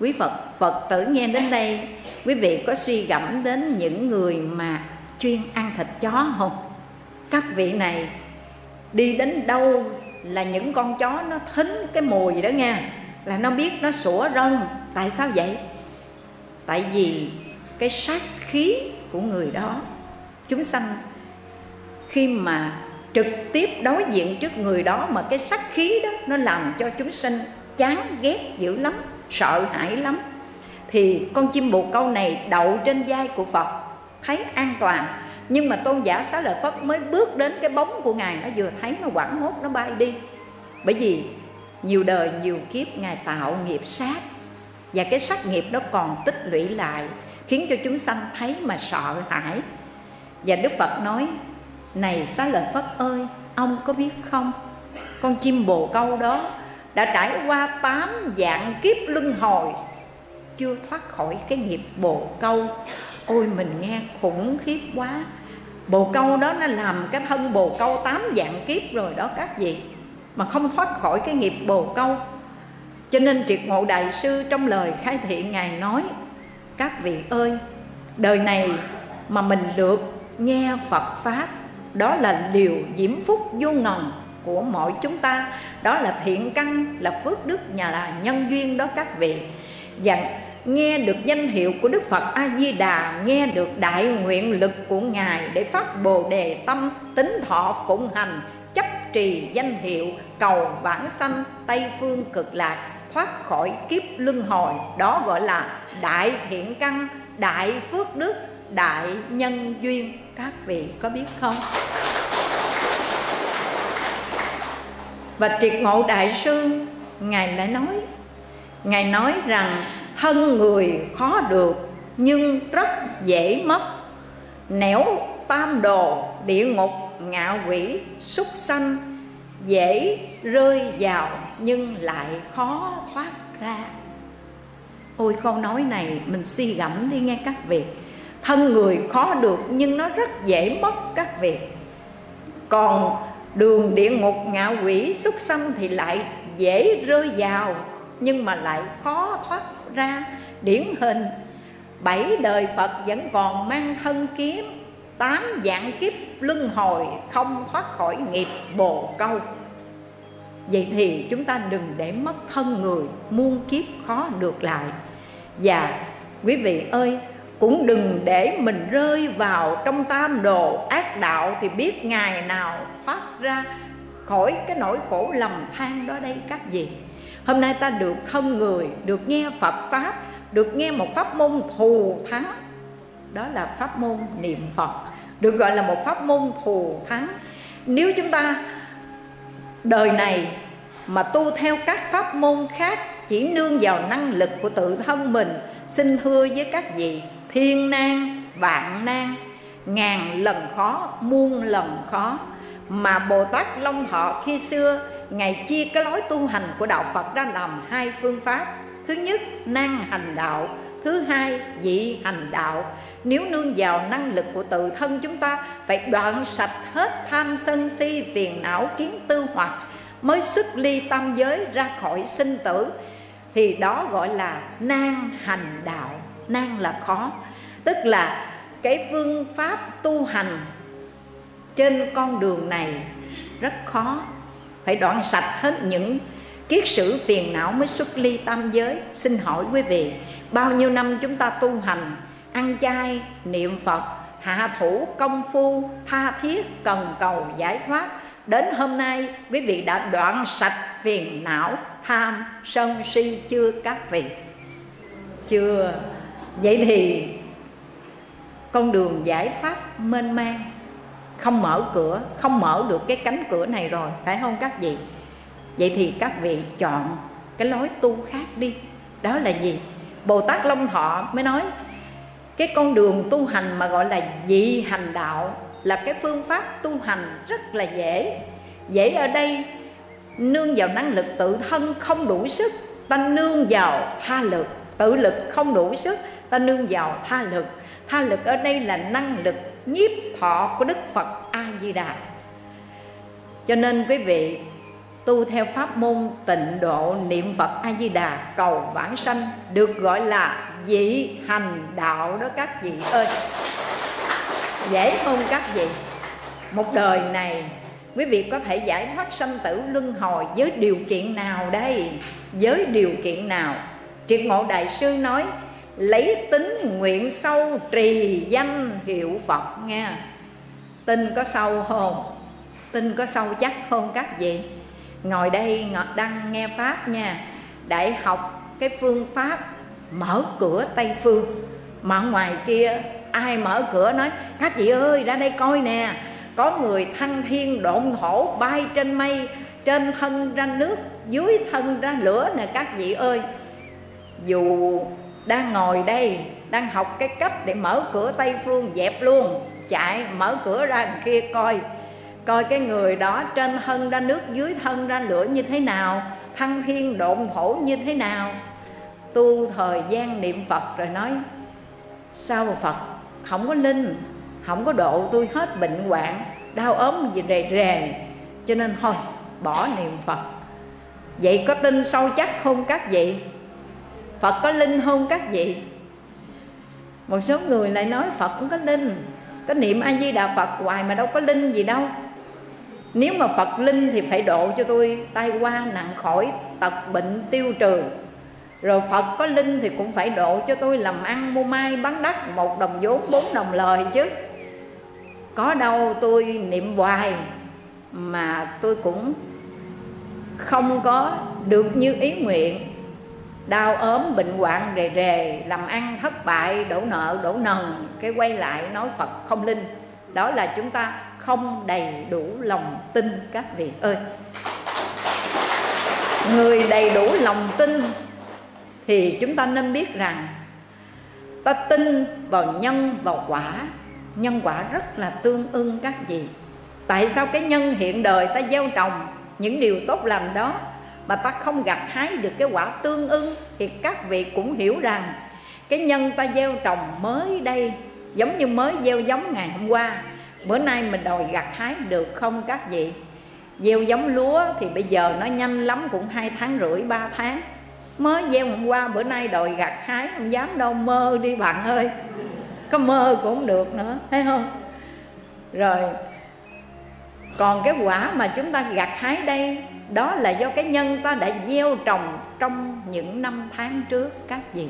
quý phật phật tử nghe đến đây, quý vị có suy gẫm đến những người mà chuyên ăn thịt chó không? Các vị này, đi đến đâu là những con chó nó thính cái mùi đó nha. Là nó biết nó sủa rông tại sao vậy? Tại vì cái sát khí của người đó, chúng sanh, khi mà trực tiếp đối diện trước người đó mà cái sát khí đó nó làm cho chúng sinh chán ghét dữ lắm sợ hãi lắm. Thì con chim bồ câu này đậu trên vai của phật, thấy an toàn. Nhưng mà tôn giả xá lợi phất mới bước đến cái bóng của ngài, nó vừa thấy nó quẳng hốt, nó bay đi. Bởi vì nhiều đời, nhiều kiếp ngài tạo nghiệp sát. Và cái sát nghiệp đó còn tích lũy lại, khiến cho chúng sanh thấy mà sợ hãi. Và đức phật nói, này xá lợi phất ơi, ông có biết không? Con chim bồ câu đó đã trải qua tám dạng kiếp luân hồi, chưa thoát khỏi cái nghiệp bồ câu. Ôi, mình nghe khủng khiếp quá. Bồ câu đó nó làm cái thân bồ câu tám dạng kiếp rồi đó, các vị. Mà không thoát khỏi cái nghiệp bồ câu. Cho nên triệt ngộ đại sư trong lời khai thị ngài nói, các vị ơi, đời này mà mình được nghe phật pháp, đó là điều diễm phúc vô ngần của mọi chúng ta đó là thiện căn là phước đức nhà là nhân duyên đó các vị và nghe được danh hiệu của Đức Phật A Di Đà, nghe được đại nguyện lực của ngài để phát Bồ đề tâm, tính thọ phụng hành, chấp trì danh hiệu cầu vãng sanh Tây phương cực lạc, thoát khỏi kiếp luân hồi, đó gọi là đại thiện căn, đại phước đức, đại nhân duyên. Các vị có biết không? Và triệt ngộ đại sư, Ngài lại nói, Ngài nói rằng thân người khó được, nhưng rất dễ mất. Nẻo tam đồ, địa ngục, ngạ quỷ, súc sanh, dễ rơi vào nhưng lại khó thoát ra. Ôi, câu nói này mình suy gẫm đi nghe các vị. Thân người khó được nhưng nó rất dễ mất các vị. Còn đường địa ngục ngạ quỷ xuất sanh thì lại dễ rơi vào, nhưng mà lại khó thoát ra. Điển hình, bảy đời Phật vẫn còn mang thân kiếm, tám dạng kiếp luân hồi không thoát khỏi nghiệp bồ câu. Vậy thì chúng ta đừng để mất thân người, muôn kiếp khó được lại. Và quý vị ơi cũng đừng để mình rơi vào trong tam đồ ác đạo thì biết ngày nào thoát ra khỏi cái nỗi khổ lầm than đó đây các vị. Hôm nay ta được thân người, Được nghe Phật Pháp, Được nghe một pháp môn thù thắng. Đó là pháp môn niệm Phật, Được gọi là một pháp môn thù thắng. Nếu chúng ta đời này mà tu theo các pháp môn khác, Chỉ nương vào năng lực của tự thân mình, Xin thưa với các vị Thiên nan, vạn nan Ngàn lần khó, muôn lần khó. Mà Bồ Tát Long Thọ khi xưa Ngài chia cái lối tu hành của Đạo Phật ra làm hai phương pháp. Thứ nhất năng hành đạo. Thứ hai dị hành đạo. Nếu nương vào năng lực của tự thân chúng ta Phải đoạn sạch hết tham sân si phiền não kiến tư hoặc Mới xuất ly tam giới ra khỏi sinh tử Thì đó gọi là nan hành đạo. Nan là khó. Tức là cái phương pháp tu hành Trên con đường này rất khó. Phải đoạn sạch hết những kiết sử phiền não mới xuất ly tam giới. Xin hỏi quý vị, bao nhiêu năm chúng ta tu hành, ăn chay, niệm phật, hạ thủ, công phu, tha thiết, cần cầu, giải thoát, đến hôm nay quý vị đã đoạn sạch phiền não, tham, sân si chưa các vị? Chưa. Vậy thì con đường giải thoát mênh mang. Không mở cửa, không mở được cái cánh cửa này rồi, phải không các vị? Vậy thì các vị chọn cái lối tu khác đi. Đó là gì? Bồ tát long thọ mới nói, cái con đường tu hành mà gọi là dị hành đạo là cái phương pháp tu hành rất là dễ. Dễ ở đây, nương vào năng lực tự thân không đủ sức, ta nương vào tha lực. Tự lực không đủ sức, ta nương vào tha lực ha lực ở đây là năng lực nhiếp thọ của đức phật a di đà cho nên quý vị tu theo pháp môn tịnh độ niệm phật a di đà cầu vãng sanh được gọi là dị hành đạo đó các vị ơi. Dễ không các vị. Một đời này, quý vị có thể giải thoát sanh tử luân hồi với điều kiện nào đây? Với điều kiện nào? Triệt ngộ đại sư nói lấy tính nguyện sâu, trì danh hiệu phật nha tin có sâu không? Tin có sâu chắc không các vị? Ngồi đây ngọt đăng nghe pháp nha. Đại học cái phương pháp, mở cửa tây phương. Mà ngoài kia, ai mở cửa nói, các vị ơi, ra đây coi nè. Có người thăng thiên độn thổ bay trên mây, trên thân ra nước, dưới thân ra lửa nè các vị ơi. Dù đang ngồi đây, đang học cái cách để mở cửa tây phương dẹp luôn. Chạy, mở cửa ra kia coi. Coi cái người đó trên thân ra nước, dưới thân ra lửa như thế nào, thăng thiên độn thổ như thế nào. Tu thời gian niệm phật rồi nói, sao mà phật? Không có linh, không có độ, tôi hết bệnh hoạn, đau ốm gì rề rề. Cho nên thôi, bỏ niệm phật. Vậy có tin sâu chắc không các vị? Phật có linh không các vị. Một số người lại nói phật cũng có linh. Có niệm a di đà phật hoài mà đâu có linh gì đâu. Nếu mà phật linh thì phải độ cho tôi tai qua, nặng khỏi, tật bệnh, tiêu trừ. Rồi phật có linh thì cũng phải độ cho tôi làm ăn, mua mai, bán đất, một đồng vốn, bốn đồng lời chứ. Có đâu tôi niệm hoài mà tôi cũng không có được như ý nguyện đau ốm, bệnh hoạn, rề rề, làm ăn thất bại, đổ nợ, đổ nần. Cái quay lại nói phật không linh. Đó là chúng ta không đầy đủ lòng tin các vị ơi. Người đầy đủ lòng tin thì chúng ta nên biết rằng ta tin vào nhân vào quả. Nhân quả rất là tương ưng các vị. Tại sao cái nhân hiện đời ta gieo trồng? Những điều tốt lành đó mà ta không gặt hái được cái quả tương ưng thì các vị cũng hiểu rằng cái nhân ta gieo trồng mới đây, giống như mới gieo giống ngày hôm qua. Bữa nay mình đòi gặt hái được không các vị? Gieo giống lúa thì bây giờ nó nhanh lắm, cũng hai tháng rưỡi, ba tháng. Mới gieo hôm qua, bữa nay đòi gặt hái, không dám đâu, mơ đi bạn ơi. Có mơ cũng không được nữa, thấy không? Rồi, còn cái quả mà chúng ta gặt hái đây đó là do cái nhân ta đã gieo trồng trong những năm tháng trước các vị.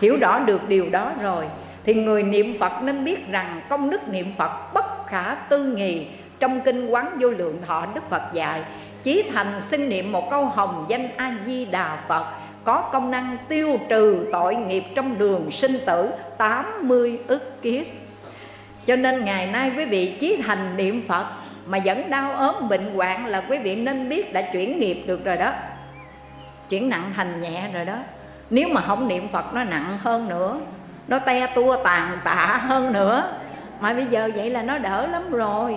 Hiểu rõ được điều đó rồi, thì người niệm phật nên biết rằng công đức niệm phật bất khả tư nghì trong kinh quán vô lượng thọ đức phật dạy chí thành xin niệm một câu hồng danh a di đà phật, có công năng tiêu trừ tội nghiệp trong đường sinh tử 80 ức kiếp. Cho nên ngày nay quý vị chí thành niệm Phật mà vẫn đau ốm, bệnh hoạn là quý vị nên biết đã chuyển nghiệp được rồi đó. Chuyển nặng thành nhẹ rồi đó. Nếu mà không niệm Phật, nó nặng hơn nữa. Nó te tua tàn tạ hơn nữa. Mà bây giờ vậy là nó đỡ lắm rồi.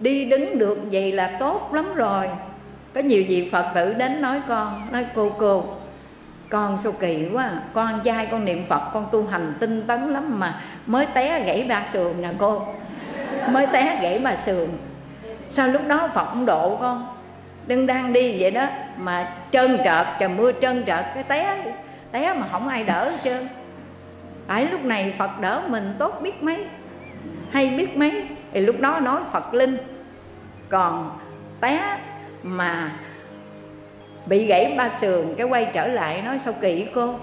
Đi đứng được vậy là tốt lắm rồi. Có nhiều vị phật tử đến nói con, nói cô cô, con sao kỳ quá, con trai con niệm phật, con tu hành tinh tấn lắm mà. Mới té gãy ba sườn nè cô. Mới té gãy ba sườn sao lúc đó phật không độ con? Đừng đang đi vậy đó, mà trơn trợt, trời mưa trơn trợt, cái té té mà không ai đỡ hết trơn. Tại lúc này phật đỡ mình tốt biết mấy, hay biết mấy, thì lúc đó nói phật linh. Còn té mà bị gãy ba sườn, cái quay trở lại nói, sao kỳ cô?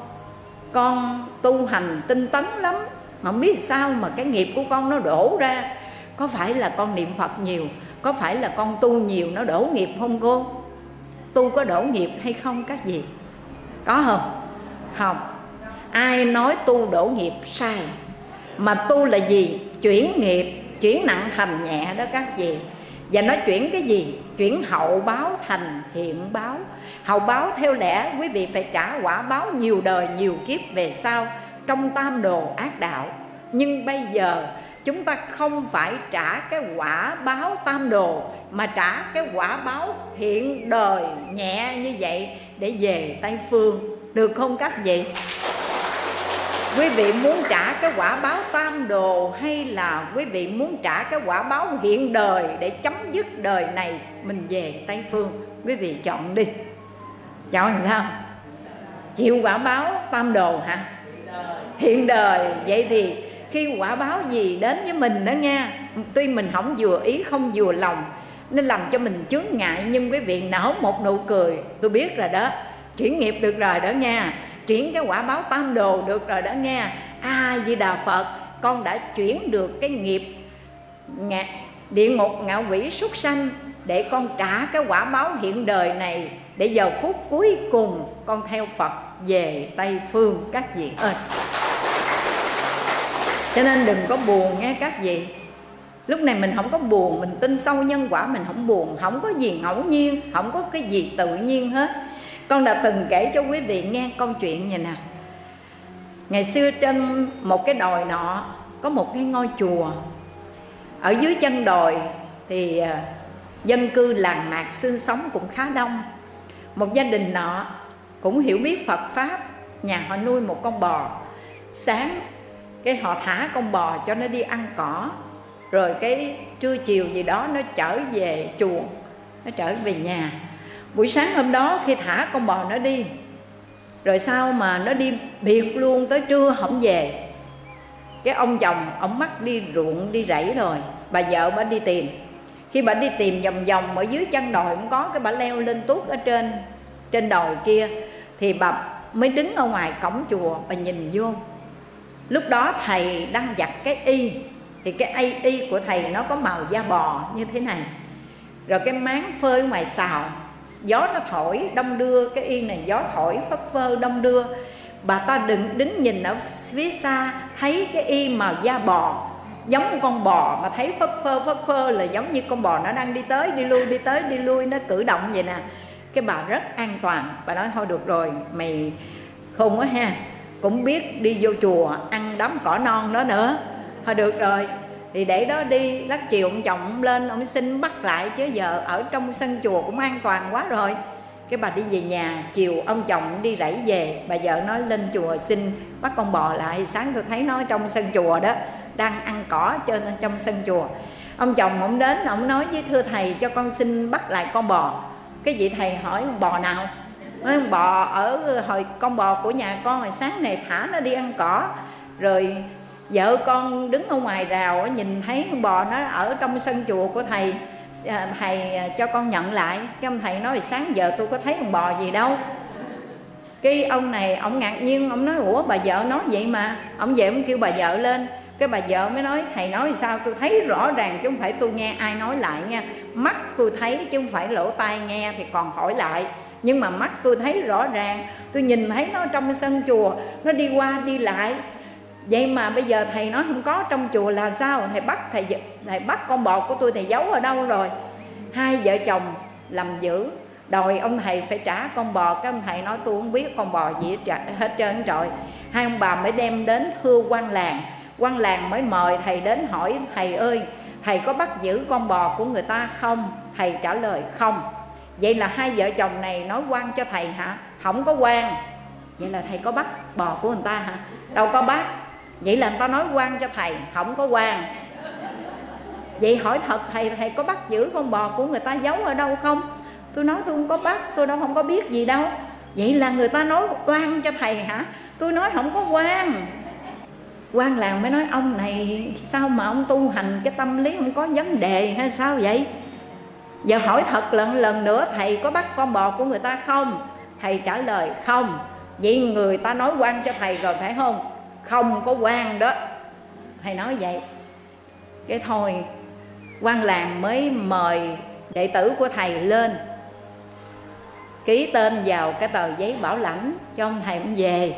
Con tu hành tinh tấn lắm, mà không biết sao mà cái nghiệp của con nó đổ ra. Có phải là con niệm phật nhiều có phải là con tu nhiều nó đổ nghiệp không cô? Tu có đổ nghiệp hay không các gì có không? Không. Ai nói tu đổ nghiệp sai? Mà tu là gì? Chuyển nghiệp, chuyển nặng thành nhẹ đó các gì và nó chuyển cái gì? Chuyển hậu báo thành hiện báo. Hậu báo theo lẽ quý vị phải trả quả báo nhiều đời, nhiều kiếp về sau trong tam đồ ác đạo. Nhưng bây giờ chúng ta không phải trả cái quả báo tam đồ, mà trả cái quả báo hiện đời nhẹ như vậy để về tây phương. Được không các vị? Quý vị muốn trả cái quả báo tam đồ hay là quý vị muốn trả cái quả báo hiện đời để chấm dứt đời này, mình về tây phương? Quý vị chọn đi. Chọn làm sao? Chịu quả báo tam đồ hả? Hiện đời. Vậy thì khi quả báo gì đến với mình đó nha tuy mình không vừa ý không vừa lòng nên làm cho mình chướng ngại. Nhưng quý vị nở một nụ cười tôi biết rồi đó chuyển nghiệp được rồi đó nha chuyển cái quả báo tam đồ được rồi đó nha. A à, di đà phật con đã chuyển được cái nghiệp ngạ, địa ngục ngạo quỷ súc sanh để con trả cái quả báo hiện đời này để giờ phút cuối cùng con theo phật về tây phương các vị ơi cho nên đừng có buồn nghe các vị. Lúc này mình không có buồn, mình tin sâu nhân quả, mình không buồn, không có gì ngẫu nhiên, không có cái gì tự nhiên hết. Con đã từng kể cho quý vị nghe câu chuyện như nè. Ngày xưa trên một cái đồi nọ, có một cái ngôi chùa. Ở dưới chân đồi thì à, dân cư làng mạc sinh sống cũng khá đông. Một gia đình nọ cũng hiểu biết phật pháp, nhà họ nuôi một con bò. Sáng cái họ thả con bò cho nó đi ăn cỏ. Rồi cái trưa chiều gì đó nó trở về chuồng, nó trở về nhà. Buổi sáng hôm đó khi thả con bò nó đi, rồi sau mà nó đi biệt luôn tới trưa không về, cái ông chồng, ông mắc đi ruộng, đi rẫy rồi. Bà vợ bà đi tìm. Khi bà đi tìm vòng vòng, ở dưới chân đồi cũng có cái bà leo lên tuốt ở trên trên đồi kia, thì bà mới đứng ở ngoài cổng chùa, bà nhìn vô lúc đó thầy đang giặt cái y thì cái y, y của thầy nó có màu da bò như thế này. Rồi cái máng phơi ngoài xào gió nó thổi đông đưa cái y này gió thổi phất phơ đông đưa. Bà ta đừng đứng nhìn ở phía xa thấy cái y màu da bò giống con bò mà thấy phất phơ phất phơ là giống như con bò nó đang đi tới đi lui đi tới đi lui nó cử động vậy nè. Cái bà rất an toàn bà nói thôi được rồi mày khùng quá ha cũng biết đi vô chùa ăn đám cỏ non đó nữa. Thôi được rồi, thì để đó đi, lát chiều ông chồng ông lên, ông xin bắt lại, chứ giờ ở trong sân chùa cũng an toàn quá rồi. Cái bà đi về nhà, chiều ông chồng đi rẫy về, bà vợ nói lên chùa xin bắt con bò lại. Sáng tôi thấy nó trong sân chùa đó, đang ăn cỏ trên trong sân chùa. Ông chồng ông đến, ông nói với thưa thầy cho con xin bắt lại con bò. Cái vị thầy hỏi, bò nào? Nói con bò ở hồi con bò của nhà con hồi sáng này thả nó đi ăn cỏ. Rồi vợ con đứng ở ngoài rào nhìn thấy con bò nó ở trong sân chùa của thầy à, thầy cho con nhận lại. Cái ông thầy nói sáng giờ tôi có thấy con bò gì đâu. Cái ông này, ông ngạc nhiên, ông nói, ủa, bà vợ nói vậy mà. Ông về ông kêu bà vợ lên. Cái bà vợ mới nói, thầy nói sao? Tôi thấy rõ ràng chứ không phải tôi nghe ai nói lại nha. Mắt tôi thấy chứ không phải lỗ tai nghe thì còn hỏi lại nhưng mà mắt tôi thấy rõ ràng, tôi nhìn thấy nó trong sân chùa, nó đi qua đi lại. Vậy mà bây giờ thầy nói không có trong chùa là sao? Thầy bắt thầy thầy bắt con bò của tôi, thầy giấu ở đâu rồi? Hai vợ chồng làm giữ đòi ông thầy phải trả con bò, cái ông thầy nói tôi không biết con bò gì hết trơn trọi. Hai ông bà mới đem đến thưa quan làng. Quan làng mới mời thầy đến hỏi, thầy ơi, thầy có bắt giữ con bò của người ta không? Thầy trả lời, không vậy là hai vợ chồng này nói quan cho thầy hả? Không có quan. Vậy là thầy có bắt bò của người ta hả? Đâu có bắt. Vậy là người ta nói quan cho thầy, không có quan. Vậy hỏi thật, thầy thầy có bắt giữ con bò của người ta giấu ở đâu không? Tôi nói tôi không có bắt, tôi đâu không có biết gì đâu. Vậy là người ta nói quan cho thầy hả? Tôi nói không có quan. Quan làng mới nói, ông này sao mà ông tu hành cái tâm lý không có vấn đề hay sao vậy? Giờ hỏi thật lần lần nữa, thầy có bắt con bò của người ta không? Thầy trả lời, không. Vậy người ta nói quan cho thầy rồi, phải không? Không có quan đó. Thầy nói vậy. Cái thôi, quan làng mới mời đệ tử của thầy lên. Ký tên vào cái tờ giấy bảo lãnh cho ông thầy ông về.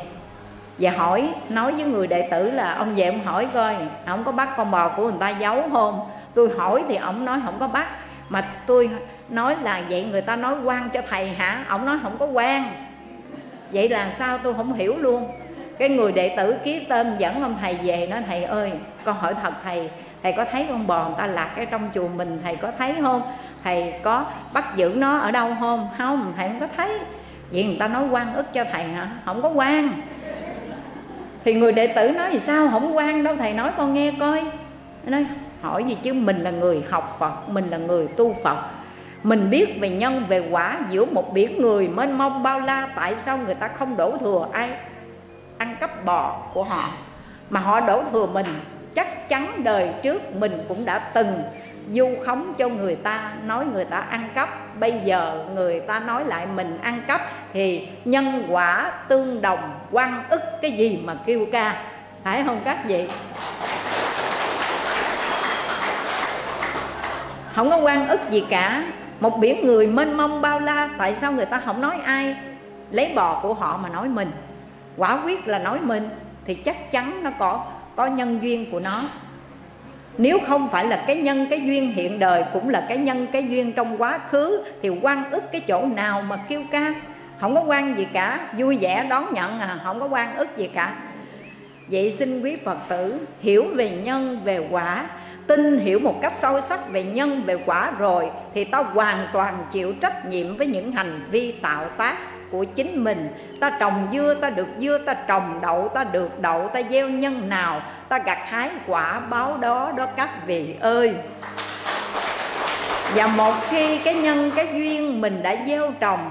Và hỏi, nói với người đệ tử là, ông về ông hỏi coi, ông có bắt con bò của người ta giấu không? Tôi hỏi thì ông nói, không có bắt mà tôi nói là vậy người ta nói quan cho thầy hả? Ông nói không có quan. Vậy là sao? Tôi không hiểu luôn. Cái người đệ tử ký tên dẫn ông thầy về nói, thầy ơi, con hỏi thật thầy thầy có thấy con bò người ta lạc cái trong chùa mình, thầy có thấy không? Thầy có bắt giữ nó ở đâu không? Không, thầy không có thấy. Vậy người ta nói quan ức cho thầy hả? Không có quan. Thì người đệ tử nói gì sao? Không quan đâu, thầy nói con nghe coi. Nói hỏi gì chứ? Mình là người học phật, mình là người tu phật. Mình biết về nhân, về quả, giữa một biển người mênh mông bao la, tại sao người ta không đổ thừa ai? Ăn cắp bò của họ. Mà họ đổ thừa mình, chắc chắn đời trước mình cũng đã từng du khống cho người ta, nói người ta ăn cắp. Bây giờ người ta nói lại mình ăn cắp, thì nhân quả tương đồng quan ức cái gì mà kêu ca? Phải không các vị? Không có quan ức gì cả. Một biển người mênh mông bao la, tại sao người ta không nói ai? Lấy bò của họ mà nói mình. Quả quyết là nói mình, thì chắc chắn nó có có nhân duyên của nó. Nếu không phải là cái nhân, cái duyên hiện đời, cũng là cái nhân, cái duyên trong quá khứ, thì quan ức cái chỗ nào mà kêu ca? Không có quan gì cả. Vui vẻ đón nhận à không có quan ức gì cả. Vậy xin quý phật tử hiểu về nhân, về quả tin hiểu một cách sâu sắc về nhân, về quả rồi, thì ta hoàn toàn chịu trách nhiệm với những hành vi tạo tác của chính mình. Ta trồng dưa, ta được dưa, ta trồng đậu, ta được đậu, ta gieo nhân nào, ta gặt hái quả báo đó đó các vị ơi. Và một khi cái nhân, cái duyên mình đã gieo trồng,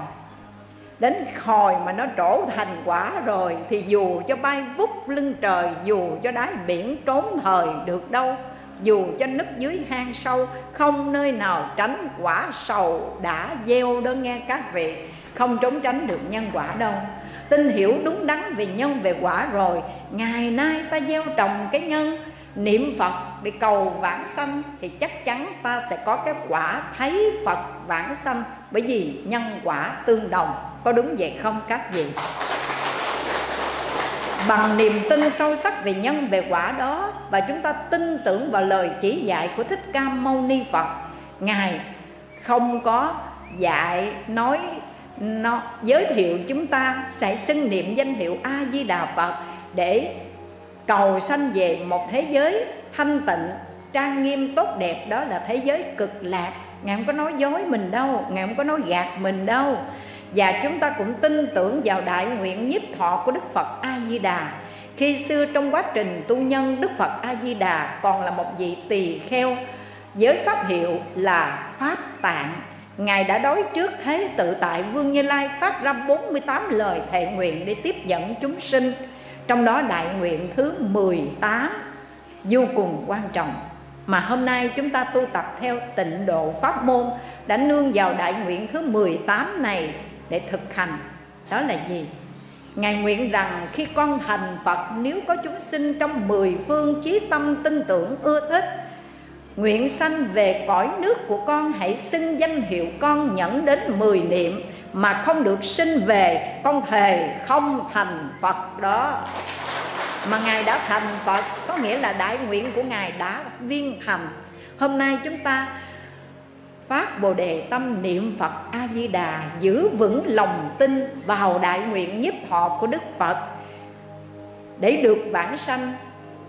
đến hồi mà nó trổ thành quả rồi, thì dù cho bay vút lưng trời, dù cho đáy biển trốn thời được đâu dù cho nấp dưới hang sâu, không nơi nào tránh quả sầu đã gieo đó nghe các vị. Không trốn tránh được nhân quả đâu. Tin hiểu đúng đắn về nhân, về quả rồi, ngày nay ta gieo trồng cái nhân. Niệm phật để cầu vãng sanh thì chắc chắn ta sẽ có cái quả thấy phật vãng sanh. Bởi vì nhân quả tương đồng. Có đúng vậy không các vị? Bằng niềm tin sâu sắc về nhân, về quả đó, và chúng ta tin tưởng vào lời chỉ dạy của thích ca mâu ni phật. Ngài không có dạy nói, nó giới thiệu chúng ta sẽ xưng niệm danh hiệu a di đà phật để cầu sanh về một thế giới thanh tịnh, trang nghiêm, tốt đẹp. Đó là thế giới cực lạc. Ngài không có nói dối mình đâu, ngài không có nói gạt mình đâu và chúng ta cũng tin tưởng vào đại nguyện nhiếp thọ của đức phật a di đà khi xưa trong quá trình tu nhân, đức phật a di đà còn là một vị tỳ kheo với pháp hiệu là pháp tạng. Ngài đã đối trước thế tự tại Vương Như Lai phát ra 48 lời thệ nguyện để tiếp dẫn chúng sinh. Trong đó đại nguyện thứ 18 vô cùng quan trọng. Mà hôm nay chúng ta tu tập theo tịnh độ pháp môn Đã nương vào đại nguyện thứ 18 này để thực hành. Đó là gì? Ngài nguyện rằng khi con thành Phật, Nếu có chúng sinh trong mười phương chí tâm tin tưởng ưa thích, Nguyện sanh về cõi nước của con, Hãy xưng danh hiệu con nhẫn đến mười niệm Mà không được sinh về, Con thề không thành Phật đó. Mà Ngài đã thành Phật, Có nghĩa là đại nguyện của Ngài đã viên thành. Hôm nay chúng ta phát bồ đề tâm niệm Phật A Di Đà giữ vững lòng tin vào đại nguyện nhiếp thọ của Đức Phật. Để được bản sanh,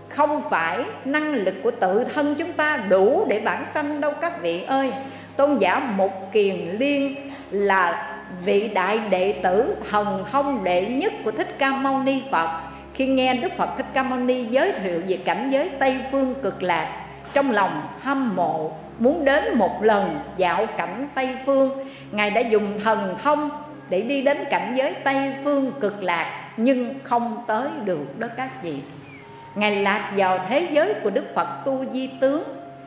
không phải năng lực của tự thân chúng ta đủ để bản sanh đâu các vị ơi. Tôn giả một kiền liên là vị đại đệ tử thần thông đệ nhất của thích ca mâu ni phật. Khi nghe đức phật thích ca mâu ni giới thiệu về cảnh giới tây phương cực lạc, trong lòng hâm mộ muốn đến một lần dạo cảnh tây phương. Ngài đã dùng thần thông để đi đến cảnh giới tây phương cực lạc, nhưng không tới được đó các vị Ngài lạc vào thế giới của Đức Phật Tu Di Tướng.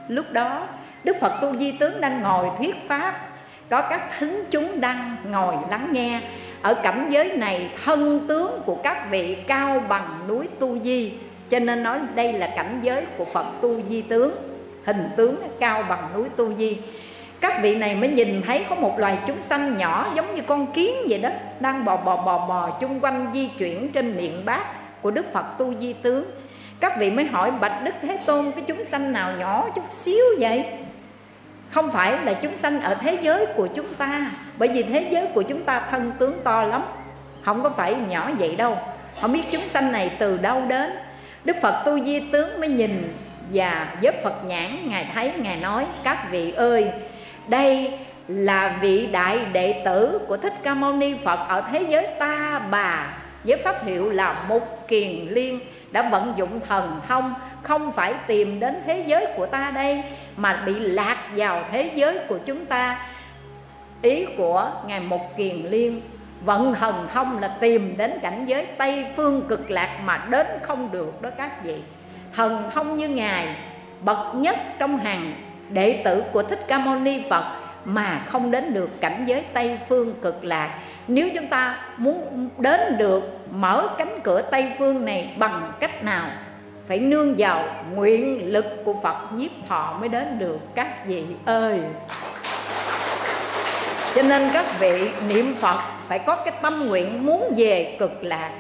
Lúc đó, Đức Phật Tu Di Tướng đang ngồi thuyết Pháp. Có các thính chúng đang ngồi lắng nghe. Ở cảnh giới này, thân tướng của các vị cao bằng núi Tu Di. Cho nên nói đây là cảnh giới của Phật Tu Di Tướng. Hình tướng cao bằng núi Tu Di. Các vị này mới nhìn thấy có một loài chúng sanh nhỏ giống như con kiến vậy đó, Đang bò bò bò bò chung quanh di chuyển trên miệng bát của Đức Phật Tu Di Tướng. Các vị mới hỏi, bạch đức thế tôn, cái chúng sanh nào nhỏ chút xíu vậy? Không phải là chúng sanh ở thế giới của chúng ta, bởi vì thế giới của chúng ta thân tướng to lắm, không có phải nhỏ vậy đâu. Không biết chúng sanh này từ đâu đến? Đức phật tu di tướng mới nhìn và với phật nhãn, ngài thấy, ngài nói, các vị ơi, đây là vị đại đệ tử của thích ca mâu ni phật ở thế giới ta bà. Với pháp hiệu là mục kiền liên, đã vận dụng thần thông, không phải tìm đến thế giới của ta đây, mà bị lạc vào thế giới của chúng ta. Ý của ngài Mục kiền liên, vận thần thông là tìm đến cảnh giới tây phương cực lạc mà đến không được đó các vị thần thông như ngài, bậc nhất trong hàng, đệ tử của thích ca mâu ni phật, mà không đến được cảnh giới tây phương cực lạc. Nếu chúng ta muốn đến được mở cánh cửa tây phương này bằng cách nào? Phải nương vào nguyện lực của phật nhiếp thọ mới đến được các vị ơi. Cho nên các vị niệm phật phải có cái tâm nguyện muốn về cực lạc.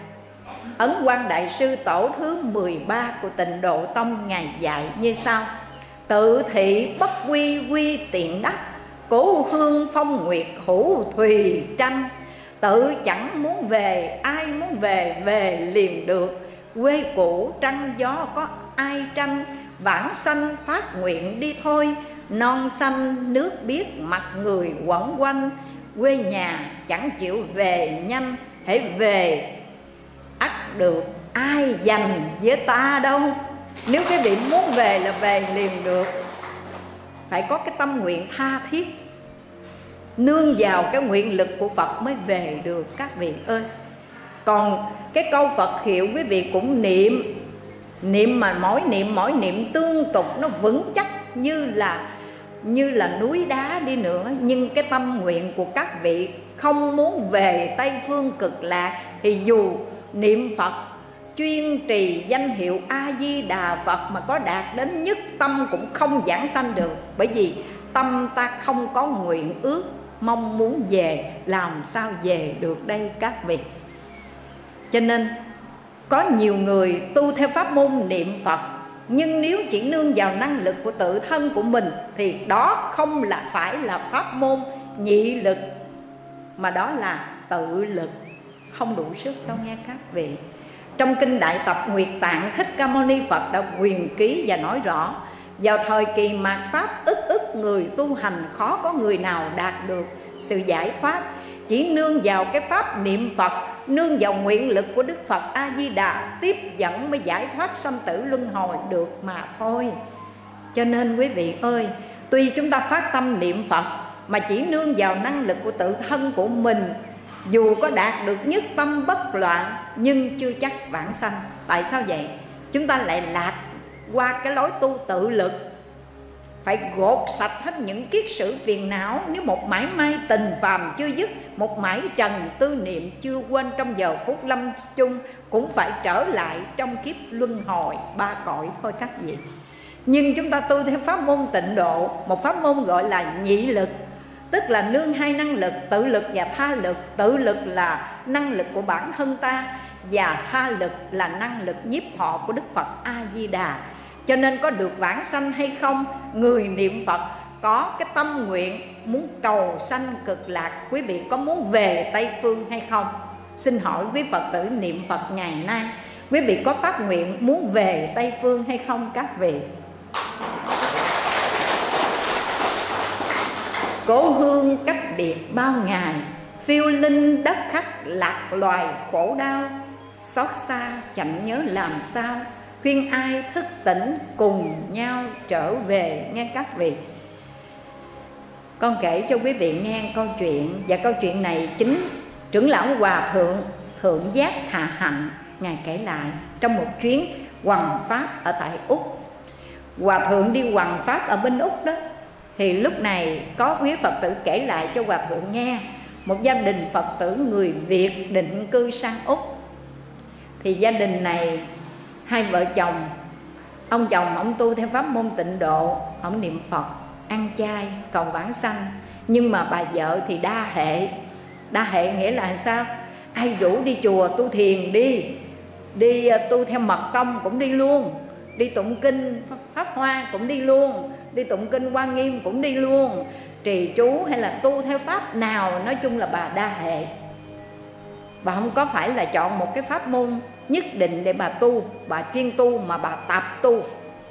Ấn quan Đại sư tổ thứ 13 của tịnh độ tông Ngài dạy như sau. Tự thị bất quy quy tiện đắc, Cố hương phong nguyệt hữu thùy tranh. Tự chẳng muốn về, ai muốn về về liền được. Quê cũ trăng gió có ai tranh, Vãng sanh phát nguyện đi thôi. Non xanh nước biết mặt người quẩn quanh. Quê nhà chẳng chịu về nhanh, Hãy về ắt được ai dành với ta đâu. Nếu cái vị muốn về là về liền được. Phải có cái tâm nguyện tha thiết. Nương vào cái nguyện lực của Phật mới về được, các vị ơi. Còn cái câu Phật hiệu quý vị cũng niệm. Niệm mà mỗi niệm mỗi niệm tương tục, nó vững chắc như là như là núi đá đi nữa. Nhưng cái tâm nguyện của các vị không muốn về tây phương cực lạc thì dù niệm phật, chuyên trì danh hiệu a di đà phật mà có đạt đến nhất tâm cũng không giảng sanh được. Bởi vì tâm ta không có nguyện ước, mong muốn về, làm sao về được đây các vị? Cho nên, có nhiều người tu theo pháp môn niệm phật, nhưng nếu chỉ nương vào năng lực của tự thân của mình thì đó không là phải là pháp môn nhị lực, mà đó là tự lực không đủ sức đâu nghe các vị. Trong kinh đại tập, nguyệt tạng thích ca mâu ni phật đã quyền ký và nói rõ, vào thời kỳ mạt pháp, ức ức người tu hành khó có người nào đạt được sự giải thoát. Chỉ nương vào cái pháp niệm phật, nương vào nguyện lực của đức phật a di đà tiếp dẫn mới giải thoát sanh tử luân hồi được mà thôi. Cho nên quý vị ơi, tuy chúng ta phát tâm niệm phật, mà chỉ nương vào năng lực của tự thân của mình dù có đạt được nhất tâm bất loạn, nhưng chưa chắc vãng sanh. Tại sao vậy? Chúng ta lại lạc qua cái lối tu tự lực. Phải gột sạch hết những kiết sử phiền não. Nếu một mãi may tình phàm chưa dứt, một mãi trần tư niệm chưa quên trong giờ phút lâm chung, cũng phải trở lại trong kiếp luân hồi, ba cõi thôi các vị nhưng chúng ta tu theo pháp môn tịnh độ. Một pháp môn gọi là nhị lực tức là nương hai năng lực, tự lực và tha lực. Tự lực là năng lực của bản thân ta và tha lực là năng lực nhiếp thọ của đức phật a di đà cho nên có được vãng sanh hay không, người niệm phật có cái tâm nguyện muốn cầu sanh cực lạc. Quý vị có muốn về tây phương hay không? Xin hỏi quý phật tử niệm phật ngày nay, quý vị có phát nguyện muốn về tây phương hay không các vị? Cố hương cách biệt bao ngày, phiêu linh đất khách lạc loài khổ đau. Xót xa chẳng nhớ làm sao, khuyên ai thức tỉnh cùng nhau trở về nghe các vị. Con kể cho quý vị nghe câu chuyện, và câu chuyện này chính trưởng lão hòa thượng thượng giác hạ hạnh, ngài kể lại trong một chuyến hoằng pháp ở tại úc. Hòa thượng đi hoằng pháp ở bên úc đó thì lúc này có quý phật tử kể lại cho hòa thượng nghe. Một gia đình phật tử người việt định cư sang úc. Thì gia đình này, hai vợ chồng, ông chồng ông tu theo pháp môn tịnh độ, ông niệm phật, ăn chay, cầu vãng sanh. Nhưng mà bà vợ thì đa hệ. Đa hệ nghĩa là sao? Ai rủ đi chùa tu thiền đi. Đi ờ, tu theo mật tông cũng đi luôn. Đi tụng kinh, pháp hoa cũng đi luôn đi tụng kinh quan nghiêm cũng đi luôn. Trì chú hay là tu theo pháp nào, nói chung là bà đa hệ. Bà không có phải là chọn một cái pháp môn nhất định để bà tu, bà chuyên tu mà bà tạp tu.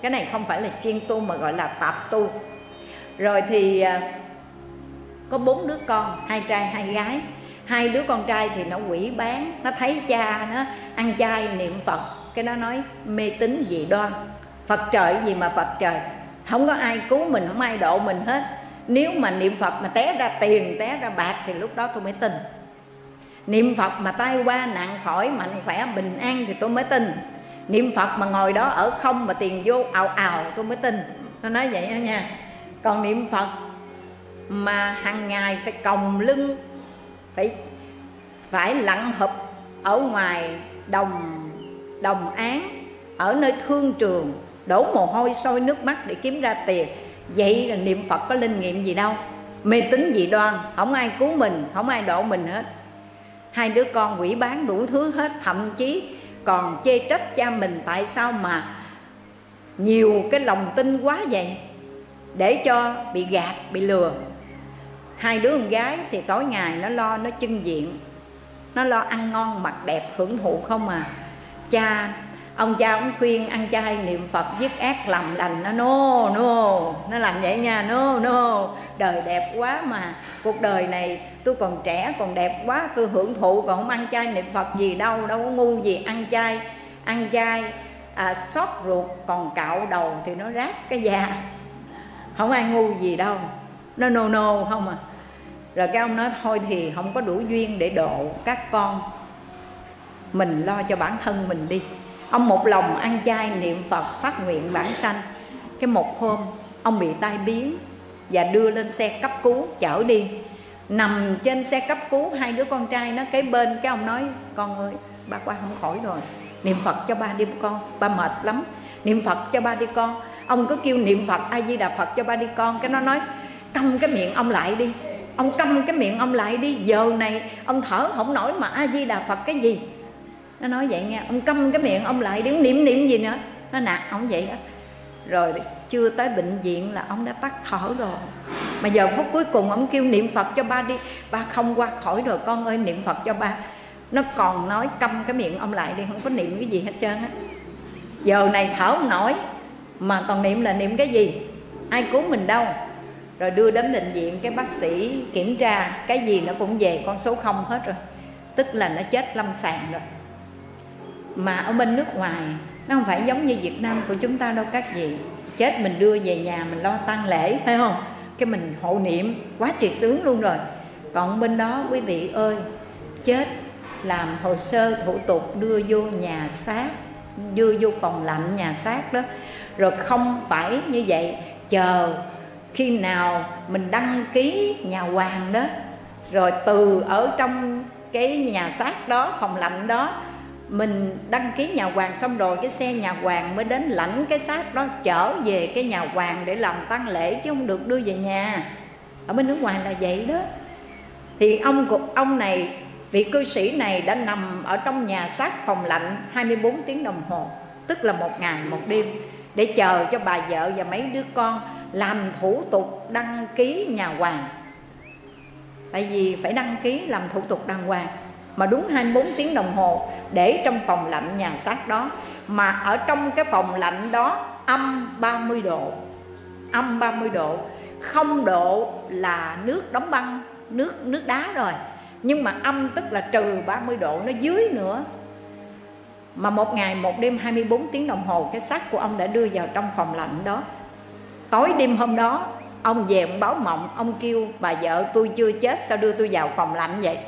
Cái này không phải là chuyên tu mà gọi là tạp tu. Rồi thì à, có bốn đứa con, hai trai, hai gái. Hai đứa con trai thì nó quỷ bán, nó thấy cha nó ăn chay niệm phật. Cái nó nói, mê tín dị đoan, phật trời gì mà phật trời? Không có ai cứu mình, không ai độ mình hết. Nếu mà niệm phật mà té ra tiền, té ra bạc thì lúc đó tôi mới tin. Niệm phật mà tai qua nạn khỏi, mạnh khỏe, bình an thì tôi mới tin. Niệm phật mà ngồi đó ở không mà tiền vô ào ào, tôi mới tin. Tôi nói vậy đó nha. Còn niệm phật mà hàng ngày phải còng lưng, phải phải lặn hụp ở ngoài đồng đồng án, ở nơi thương trường đổ mồ hôi sôi nước mắt để kiếm ra tiền. Vậy là niệm phật có linh nghiệm gì đâu. Mê tín dị đoan, không ai cứu mình, không ai độ mình hết. Hai đứa con quỷ bán đủ thứ hết, thậm chí còn chê trách cha mình tại sao mà nhiều cái lòng tin quá vậy? Để cho bị gạt, bị lừa. Hai đứa con gái thì tối ngày nó lo, nó chân diện. Nó lo ăn ngon, mặc đẹp, hưởng thụ không à. Cha ông cha ông khuyên ăn chay niệm phật dứt ác làm lành nó no no. Nó làm vậy nha no no. Đời đẹp quá mà. Cuộc đời này tôi còn trẻ còn đẹp quá. Tôi hưởng thụ còn không ăn chay niệm phật gì đâu đâu có ngu gì ăn chay. Ăn chay à, xót ruột còn cạo đầu thì nó rát cái da. Không ai ngu gì đâu. Nó no no không à. Rồi cái ông nói thôi thì không có đủ duyên để độ các con. Mình lo cho bản thân mình đi ông một lòng ăn chay niệm phật phát nguyện bản sanh. Cái một hôm, ông bị tai biến và đưa lên xe cấp cứu, chở đi. Nằm trên xe cấp cứu, hai đứa con trai nó kế bên, cái ông nói, con ơi, ba qua không khỏi rồi. Niệm phật cho ba đi con, ba mệt lắm. Niệm phật cho ba đi con. Ông cứ kêu niệm phật a di đà phật cho ba đi con. Cái nó nói, câm cái miệng ông lại đi. Ông câm cái miệng ông lại đi. Giờ này, ông thở không nổi mà a di đà phật cái gì? Nó nói vậy nghe, ông câm cái miệng, ông lại đứng niệm niệm gì nữa. Nó nạt ông vậy đó. Rồi chưa tới bệnh viện là ông đã tắt thở rồi. Mà giờ phút cuối cùng ông kêu niệm phật cho ba đi. Ba không qua khỏi rồi, con ơi, niệm phật cho ba. Nó còn nói câm cái miệng ông lại đi, không có niệm cái gì hết trơn á. Giờ này thở không nổi, mà còn niệm là niệm cái gì? Ai cứu mình đâu? Rồi đưa đến bệnh viện, cái bác sĩ kiểm tra, cái gì nó cũng về, con số không hết rồi. Tức là nó chết lâm sàng rồi mà ở bên nước ngoài, nó không phải giống như Việt Nam của chúng ta đâu các vị. Chết mình đưa về nhà mình lo tang lễ, phải không? Cái mình hộ niệm, quá triệt sướng luôn rồi. Còn bên đó, quý vị ơi, chết làm hồ sơ thủ tục đưa vô nhà xác, đưa vô phòng lạnh nhà xác đó. Rồi không phải như vậy, chờ khi nào mình đăng ký nhà hoàng đó, rồi từ ở trong cái nhà xác đó, phòng lạnh đó mình đăng ký nhà hoàng xong rồi, cái xe nhà hoàng mới đến lãnh cái xác đó, chở về cái nhà hoàng để làm tang lễ chứ không được đưa về nhà. Ở bên nước ngoài là vậy đó. Thì ông ông này, vị cư sĩ này đã nằm ở trong nhà xác phòng lạnh 24 tiếng đồng hồ, tức là một ngày, một đêm, để chờ cho bà vợ và mấy đứa con làm thủ tục đăng ký nhà hoàng. Tại vì phải đăng ký làm thủ tục đàng hoàng mà đúng 24 tiếng đồng hồ để trong phòng lạnh nhà xác đó. Mà ở trong cái phòng lạnh đó âm 30 độ, âm 30 độ. Không độ là nước đóng băng, nước nước đá rồi. Nhưng mà âm tức là trừ 30 độ nó dưới nữa. Mà một ngày, một đêm 24 tiếng đồng hồ cái xác của ông đã đưa vào trong phòng lạnh đó. Tối đêm hôm đó, ông về ông báo mộng, ông kêu, bà vợ tôi chưa chết, sao đưa tôi vào phòng lạnh vậy?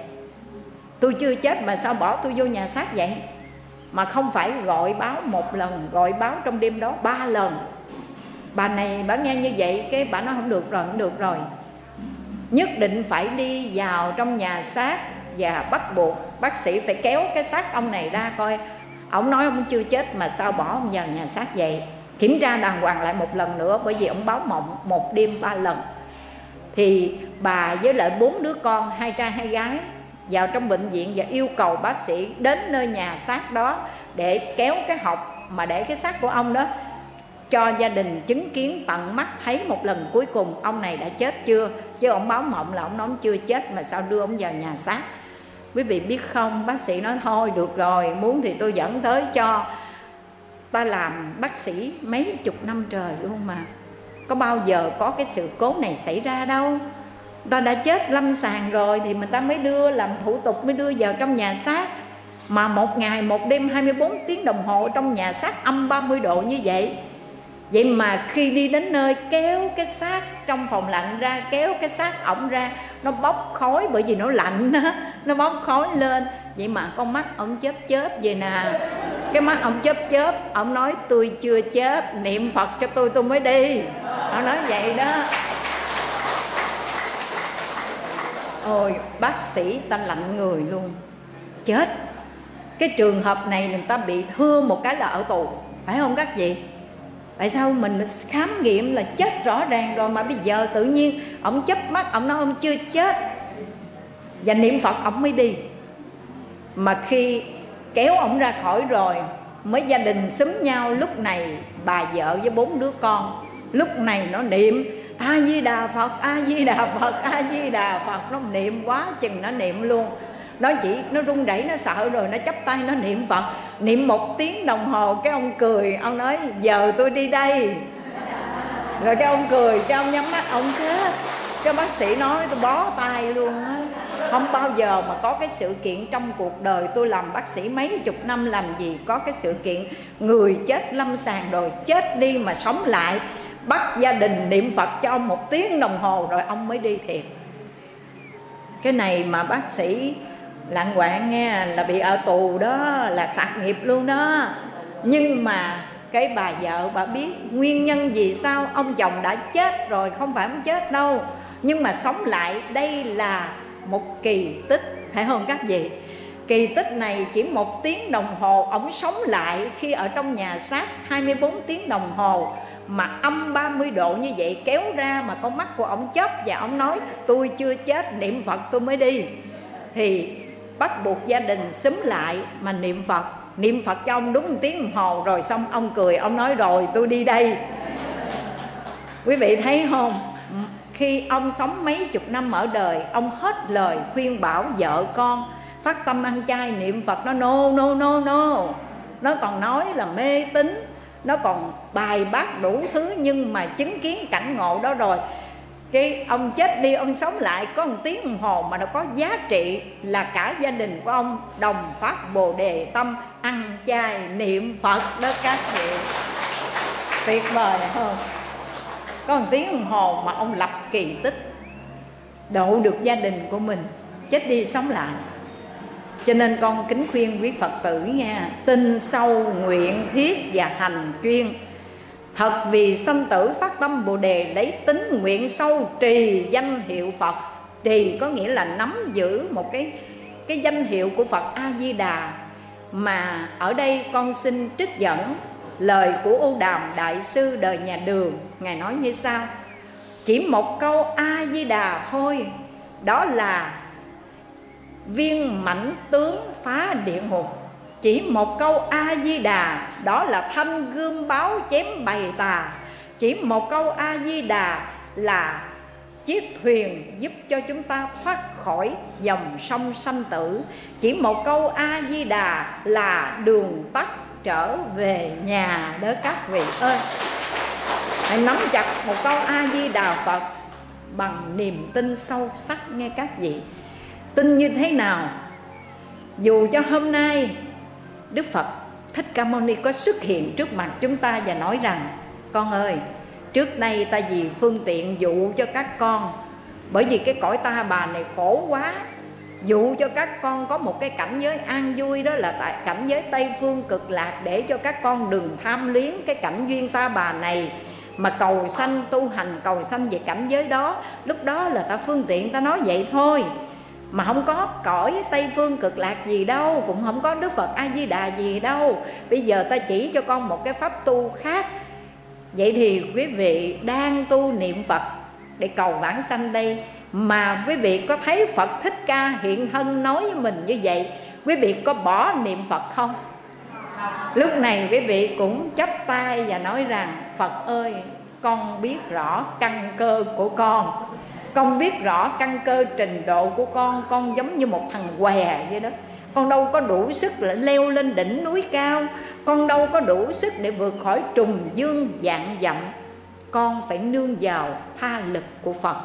Tôi chưa chết mà sao bỏ tôi vô nhà xác vậy? Mà không phải gọi báo một lần, gọi báo trong đêm đó ba lần. Bà này bà nghe như vậy, cái bà nói không được rồi, không được rồi. Nhất định phải đi vào trong nhà xác và bắt buộc bác sĩ phải kéo cái xác ông này ra coi. Ông nói ông chưa chết mà sao bỏ ông vào nhà xác vậy? Kiểm tra đàng hoàng lại một lần nữa, bởi vì ông báo mộng một đêm ba lần. Thì bà với lại bốn đứa con, hai trai, hai gái vào trong bệnh viện và yêu cầu bác sĩ đến nơi nhà xác đó để kéo cái hộp mà để cái xác của ông đó cho gia đình chứng kiến tận mắt thấy một lần cuối cùng. Ông này đã chết chưa? Chứ ông báo mộng là ông nói ông chưa chết mà sao đưa ông vào nhà xác? Quý vị biết không? Bác sĩ nói, thôi được rồi, muốn thì tôi dẫn tới cho. Ta làm bác sĩ mấy chục năm trời luôn mà? Có bao giờ có cái sự cố này xảy ra đâu ta đã chết lâm sàng rồi thì mình ta mới đưa làm thủ tục, mới đưa vào trong nhà xác. Mà một ngày, một đêm 24 tiếng đồng hồ trong nhà xác âm 30 độ như vậy. Vậy mà khi đi đến nơi, kéo cái xác trong phòng lạnh ra, kéo cái xác ổng ra, nó bốc khói bởi vì nó lạnh đó nó bốc khói lên. Vậy mà con mắt ông chớp chớp vậy nè. Cái mắt ông chớp chớp ông nói, tôi chưa chết niệm phật cho tôi tôi mới đi. Ông nói vậy đó ôi, bác sĩ ta lạnh người luôn. Chết. Cái trường hợp này người ta bị thương một cái là ở tù. Phải không các vị? Tại sao mình khám nghiệm là chết rõ ràng rồi mà bây giờ tự nhiên ông chấp mắt, ông nói ông chưa chết? Và niệm phật ông mới đi. Mà khi kéo ông ra khỏi rồi mới gia đình xúm nhau, lúc này bà vợ với bốn đứa con, lúc này nó niệm a di đà phật a di đà phật a di đà phật. Nó niệm quá chừng nó niệm luôn. Nó chỉ, nó run rẩy, nó sợ rồi, nó chắp tay, nó niệm phật. Niệm một tiếng đồng hồ, cái ông cười, ông nói, giờ tôi đi đây. Rồi cái ông cười cho ông nhắm mắt, ông chết cái bác sĩ nói, tôi bó tay luôn á. Không bao giờ mà có cái sự kiện trong cuộc đời. Tôi làm bác sĩ mấy chục năm, làm gì có cái sự kiện. Người chết lâm sàng rồi, chết đi mà sống lại bắt gia đình niệm phật cho ông một tiếng đồng hồ rồi ông mới đi thiền. Cái này mà bác sĩ lạng quạng nghe là bị ở tù đó, là sạc nghiệp luôn đó. Nhưng mà cái bà vợ bà biết nguyên nhân vì sao ông chồng đã chết rồi, không phải ông chết đâu. Nhưng mà sống lại, đây là một kỳ tích, phải không các vị? Kỳ tích này chỉ một tiếng đồng hồ, ông sống lại khi ở trong nhà xác 24 tiếng đồng hồ mà âm 30 độ như vậy kéo ra mà con mắt của ông chớp và ông nói, tôi chưa chết, niệm Phật tôi mới đi. Thì bắt buộc gia đình xúm lại mà niệm Phật. Niệm Phật cho ông đúng một tiếng đồng hồ rồi xong ông cười, ông nói, rồi, tôi đi đây. Quý vị thấy không? Khi ông sống mấy chục năm ở đời, ông hết lời khuyên bảo vợ con, phát tâm ăn chay niệm Phật, nó, no no no no. Nó còn nói là mê tín nó còn bài bác đủ thứ nhưng mà chứng kiến cảnh ngộ đó rồi. Cái ông chết đi, ông sống lại, có một tiếng đồng hồ mà nó có giá trị là cả gia đình của ông đồng phát bồ đề tâm ăn chay niệm phật đó các vị. Tuyệt vời hơn có một tiếng đồng hồ mà ông lập kỳ tích, độ được gia đình của mình, chết đi sống lại cho nên con kính khuyên quý phật tử nha, tin sâu, nguyện, thiết và hành chuyên. Thật vì sanh tử phát tâm Bồ Đề Lấy tính nguyện sâu, trì danh hiệu Phật. Trì có nghĩa là nắm giữ một cái cái danh hiệu của Phật A-di-đà. Mà ở đây con xin trích dẫn lời của U Đàm Đại Sư đời nhà Đường. Ngài nói như sau. Chỉ một câu A-di-đà thôi, Đó là viên mãnh tướng phá địa ngục. Chỉ một câu a di đà đó là thanh gươm báo chém bày tà. Chỉ một câu a di đà là chiếc thuyền giúp cho chúng ta thoát khỏi dòng sông sanh tử. Chỉ một câu a di đà là đường tắt trở về nhà đó các vị ơi. Hãy nắm chặt một câu a di đà phật bằng niềm tin sâu sắc nghe các vị tin như thế nào? Dù cho hôm nay Đức Phật Thích Ca Mâu Ni có xuất hiện trước mặt chúng ta và nói rằng Con ơi, trước đây ta vì phương tiện dụ cho các con Bởi vì cái cõi ta bà này khổ quá Dụ cho các con có một cái cảnh giới an vui đó là tại cảnh giới Tây Phương cực lạc Để cho các con đừng tham luyến cái cảnh duyên ta bà này Mà cầu sanh tu hành cầu sanh về cảnh giới đó. Lúc đó là ta phương tiện ta nói vậy thôi mà không có cõi tây phương cực lạc gì đâu, cũng không có đức phật a di đà gì đâu. Bây giờ ta chỉ cho con một cái pháp tu khác. Vậy thì quý vị đang tu niệm phật để cầu vãng sanh đây. Mà quý vị có thấy phật thích ca hiện thân nói với mình như vậy, quý vị có bỏ niệm phật không? Lúc này quý vị cũng chấp tay và nói rằng, phật ơi, con biết rõ căn cơ của con con biết rõ căn cơ trình độ của con con giống như một thằng què vậy đó. Con đâu có đủ sức là leo lên đỉnh núi cao, con đâu có đủ sức để vượt khỏi trùng dương dạng dặm. Con phải nương vào tha lực của phật,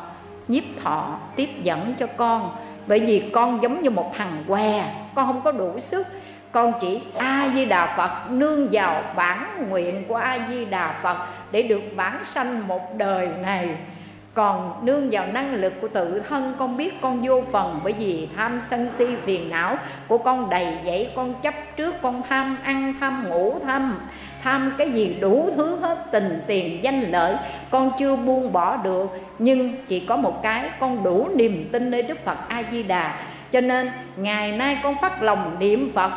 nhiếp thọ, tiếp dẫn cho con. Bởi vì con giống như một thằng què, con không có đủ sức. Con chỉ a di đà phật, nương vào bản nguyện của a di đà phật để được bản sanh một đời này còn nương vào năng lực của tự thân, con biết con vô phần, bởi vì tham sân si phiền não của con đầy dẫy, con chấp trước, con tham ăn, tham ngủ, tham tham cái gì đủ thứ hết, tình, tiền, danh, lợi. Con chưa buông bỏ được, nhưng chỉ có một cái, con đủ niềm tin nơi đức phật a di đà cho nên, ngày nay con phát lòng niệm phật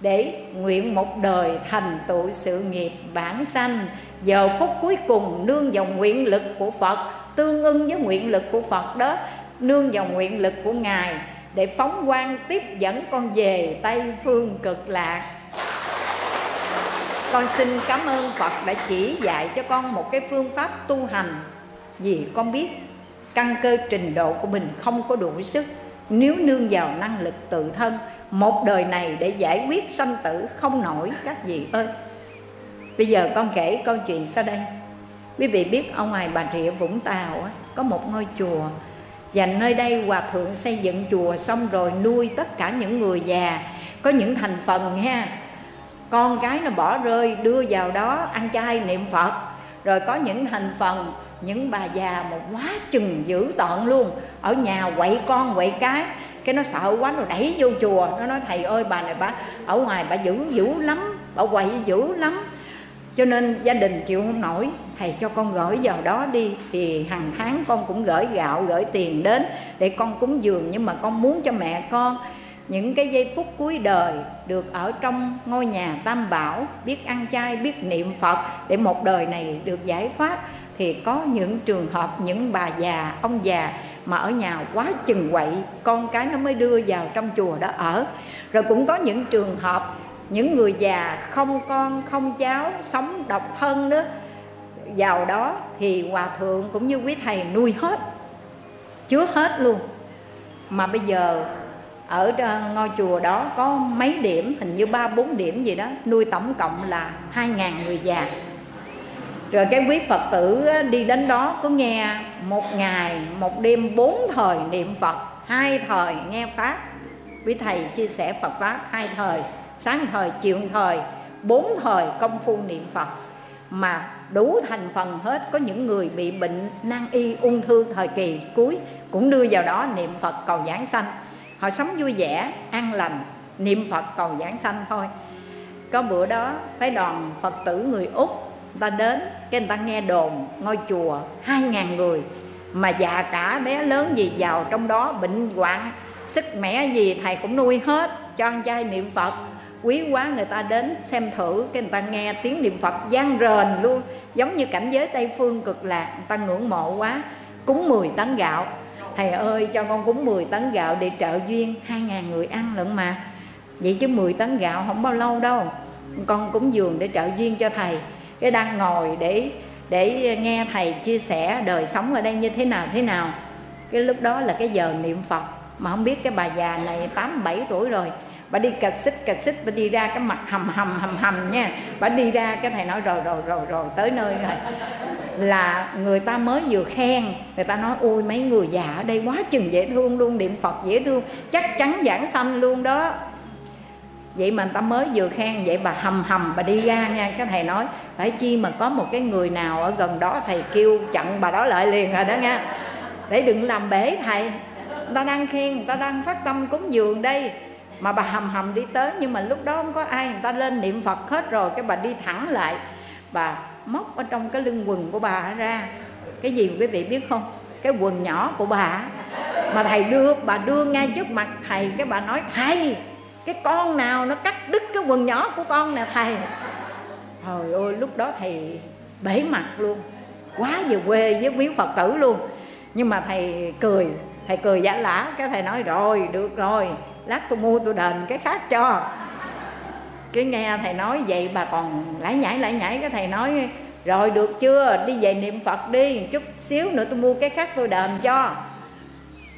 để nguyện một đời thành tựu sự nghiệp bản sanh. Giờ phút cuối cùng, nương vào nguyện lực của phật tương ưng với nguyện lực của phật đó, nương vào nguyện lực của ngài để phóng quang tiếp dẫn con về tây phương cực lạc. Con xin cảm ơn phật đã chỉ dạy cho con một cái phương pháp tu hành. Vì con biết căn cơ trình độ của mình không có đủ sức. Nếu nương vào năng lực tự thân, một đời này để giải quyết sanh tử không nổi các vị ơi. Bây giờ con kể câu chuyện sau đây quý vị biết ở ngoài bà rịa vũng tàu có một ngôi chùa. Và nơi đây hòa thượng xây dựng chùa xong rồi nuôi tất cả những người già. Có những thành phần ha. Con cái nó bỏ rơi, đưa vào đó ăn chay niệm phật. Rồi có những thành phần, những bà già một quá chừng dữ tợn luôn. Ở nhà quậy con, quậy cái. Cái nó sợ quá, nó đẩy vô chùa. Nó nói, thầy ơi, bà này bà, ở ngoài bà dữ dữ lắm, bà quậy dữ lắm cho nên gia đình chịu không nổi, thầy cho con gửi vào đó đi, thì hàng tháng con cũng gửi gạo, gửi tiền đến để con cúng dường. Nhưng mà con muốn cho mẹ con những cái giây phút cuối đời được ở trong ngôi nhà tam bảo, biết ăn chay, biết niệm phật để một đời này được giải thoát. Thì có những trường hợp những bà già, ông già mà ở nhà quá chừng quậy, con cái nó mới đưa vào trong chùa đó ở. Rồi cũng có những trường hợp những người già không con, không cháu, sống độc thân đó, vào đó thì hòa thượng cũng như quý thầy nuôi hết, chứa hết luôn. Mà bây giờ ở ngôi chùa đó có mấy điểm, hình như ba, bốn điểm gì đó, nuôi tổng cộng là hai ngàn người già. Rồi cái quý phật tử đi đến đó có nghe một ngày, một đêm, bốn thời niệm phật, hai thời nghe pháp. Quý thầy chia sẻ phật pháp hai thời sáng thời, chiều thời, bốn thời công phu niệm phật. Mà đủ thành phần hết, có những người bị bệnh nan y ung thư thời kỳ cuối cũng đưa vào đó niệm phật cầu giảng sanh. Họ sống vui vẻ, an lành, niệm phật cầu giảng sanh thôi. Có bữa đó, phái đoàn phật tử người úc ta đến, cái người ta nghe đồn ngôi chùa hai ngàn người, mà già cả bé lớn gì vào trong đó, bệnh hoạn, sức mẻ gì thầy cũng nuôi hết, cho ăn chay niệm phật quý quá, người ta đến xem thử, cái người ta nghe tiếng niệm phật gian rền luôn. Giống như cảnh giới tây phương cực lạc, người ta ngưỡng mộ quá, cúng 10 tấn gạo. Thầy ơi, cho con cúng 10 tấn gạo để trợ duyên, hai ngàn người ăn lận mà. Vậy chứ 10 tấn gạo không bao lâu đâu. Con cúng dường để trợ duyên cho thầy. Cái đang ngồi để để nghe thầy chia sẻ đời sống ở đây như thế nào thế nào. Cái lúc đó là cái giờ niệm phật. Mà không biết cái bà già này tám bảy tuổi rồi bà đi cà xích cà xích, bà đi ra cái mặt hầm hầm hầm hầm nha. Bà đi ra cái thầy nói rồi rồi rồi rồi, tới nơi rồi. Là người ta mới vừa khen, người ta nói, ôi, mấy người già ở đây quá chừng dễ thương luôn, niệm phật dễ thương, chắc chắn giảng sanh luôn đó. Vậy mà người ta mới vừa khen, vậy bà hầm hầm, bà đi ra nha. Cái thầy nói, phải chi mà có một cái người nào ở gần đó thầy kêu chặn bà đó lại liền rồi đó nha. Để đừng làm bể thầy. Người ta đang khen, người ta đang phát tâm cúng dường đây mà bà hầm hầm đi tới, nhưng mà lúc đó không có ai, người ta lên niệm phật hết rồi, cái bà đi thẳng lại. Bà móc ở trong cái lưng quần của bà ra. Cái gì quý vị biết không? Cái quần nhỏ của bà. Mà thầy đưa, bà đưa ngay trước mặt thầy, cái bà nói, thầy, cái con nào nó cắt đứt cái quần nhỏ của con nè thầy? Trời ơi, lúc đó thầy bể mặt luôn. Quá về quê với quý phật tử luôn. Nhưng mà thầy cười thầy cười giả lả, cái thầy nói, rồi, được rồi lát tôi mua tôi đền cái khác cho. Cái nghe thầy nói vậy bà còn lãi nhảy lãi nhảy cái thầy nói, rồi được chưa? Đi về niệm phật đi, chút xíu nữa tôi mua cái khác tôi đền cho.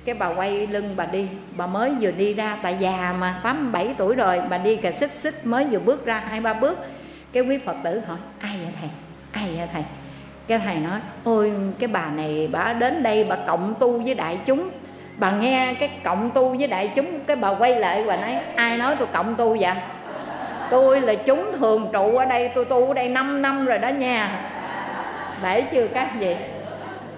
Cái bà quay lưng bà đi, bà mới vừa đi ra tại già mà, tám, bảy tuổi rồi, bà đi cà xích xích, mới vừa bước ra hai, ba bước. Cái quý phật tử hỏi, ai vậy thầy? Ai vậy thầy? Cái thầy nói, ôi, cái bà này bà đến đây bà cộng tu với đại chúng bà nghe cái cộng tu với đại chúng cái bà quay lại và nói ai nói tôi cộng tu vậy? Tôi là chúng thường trụ ở đây tôi tu ở đây 5 năm rồi đó nha. Phải chưa các vị?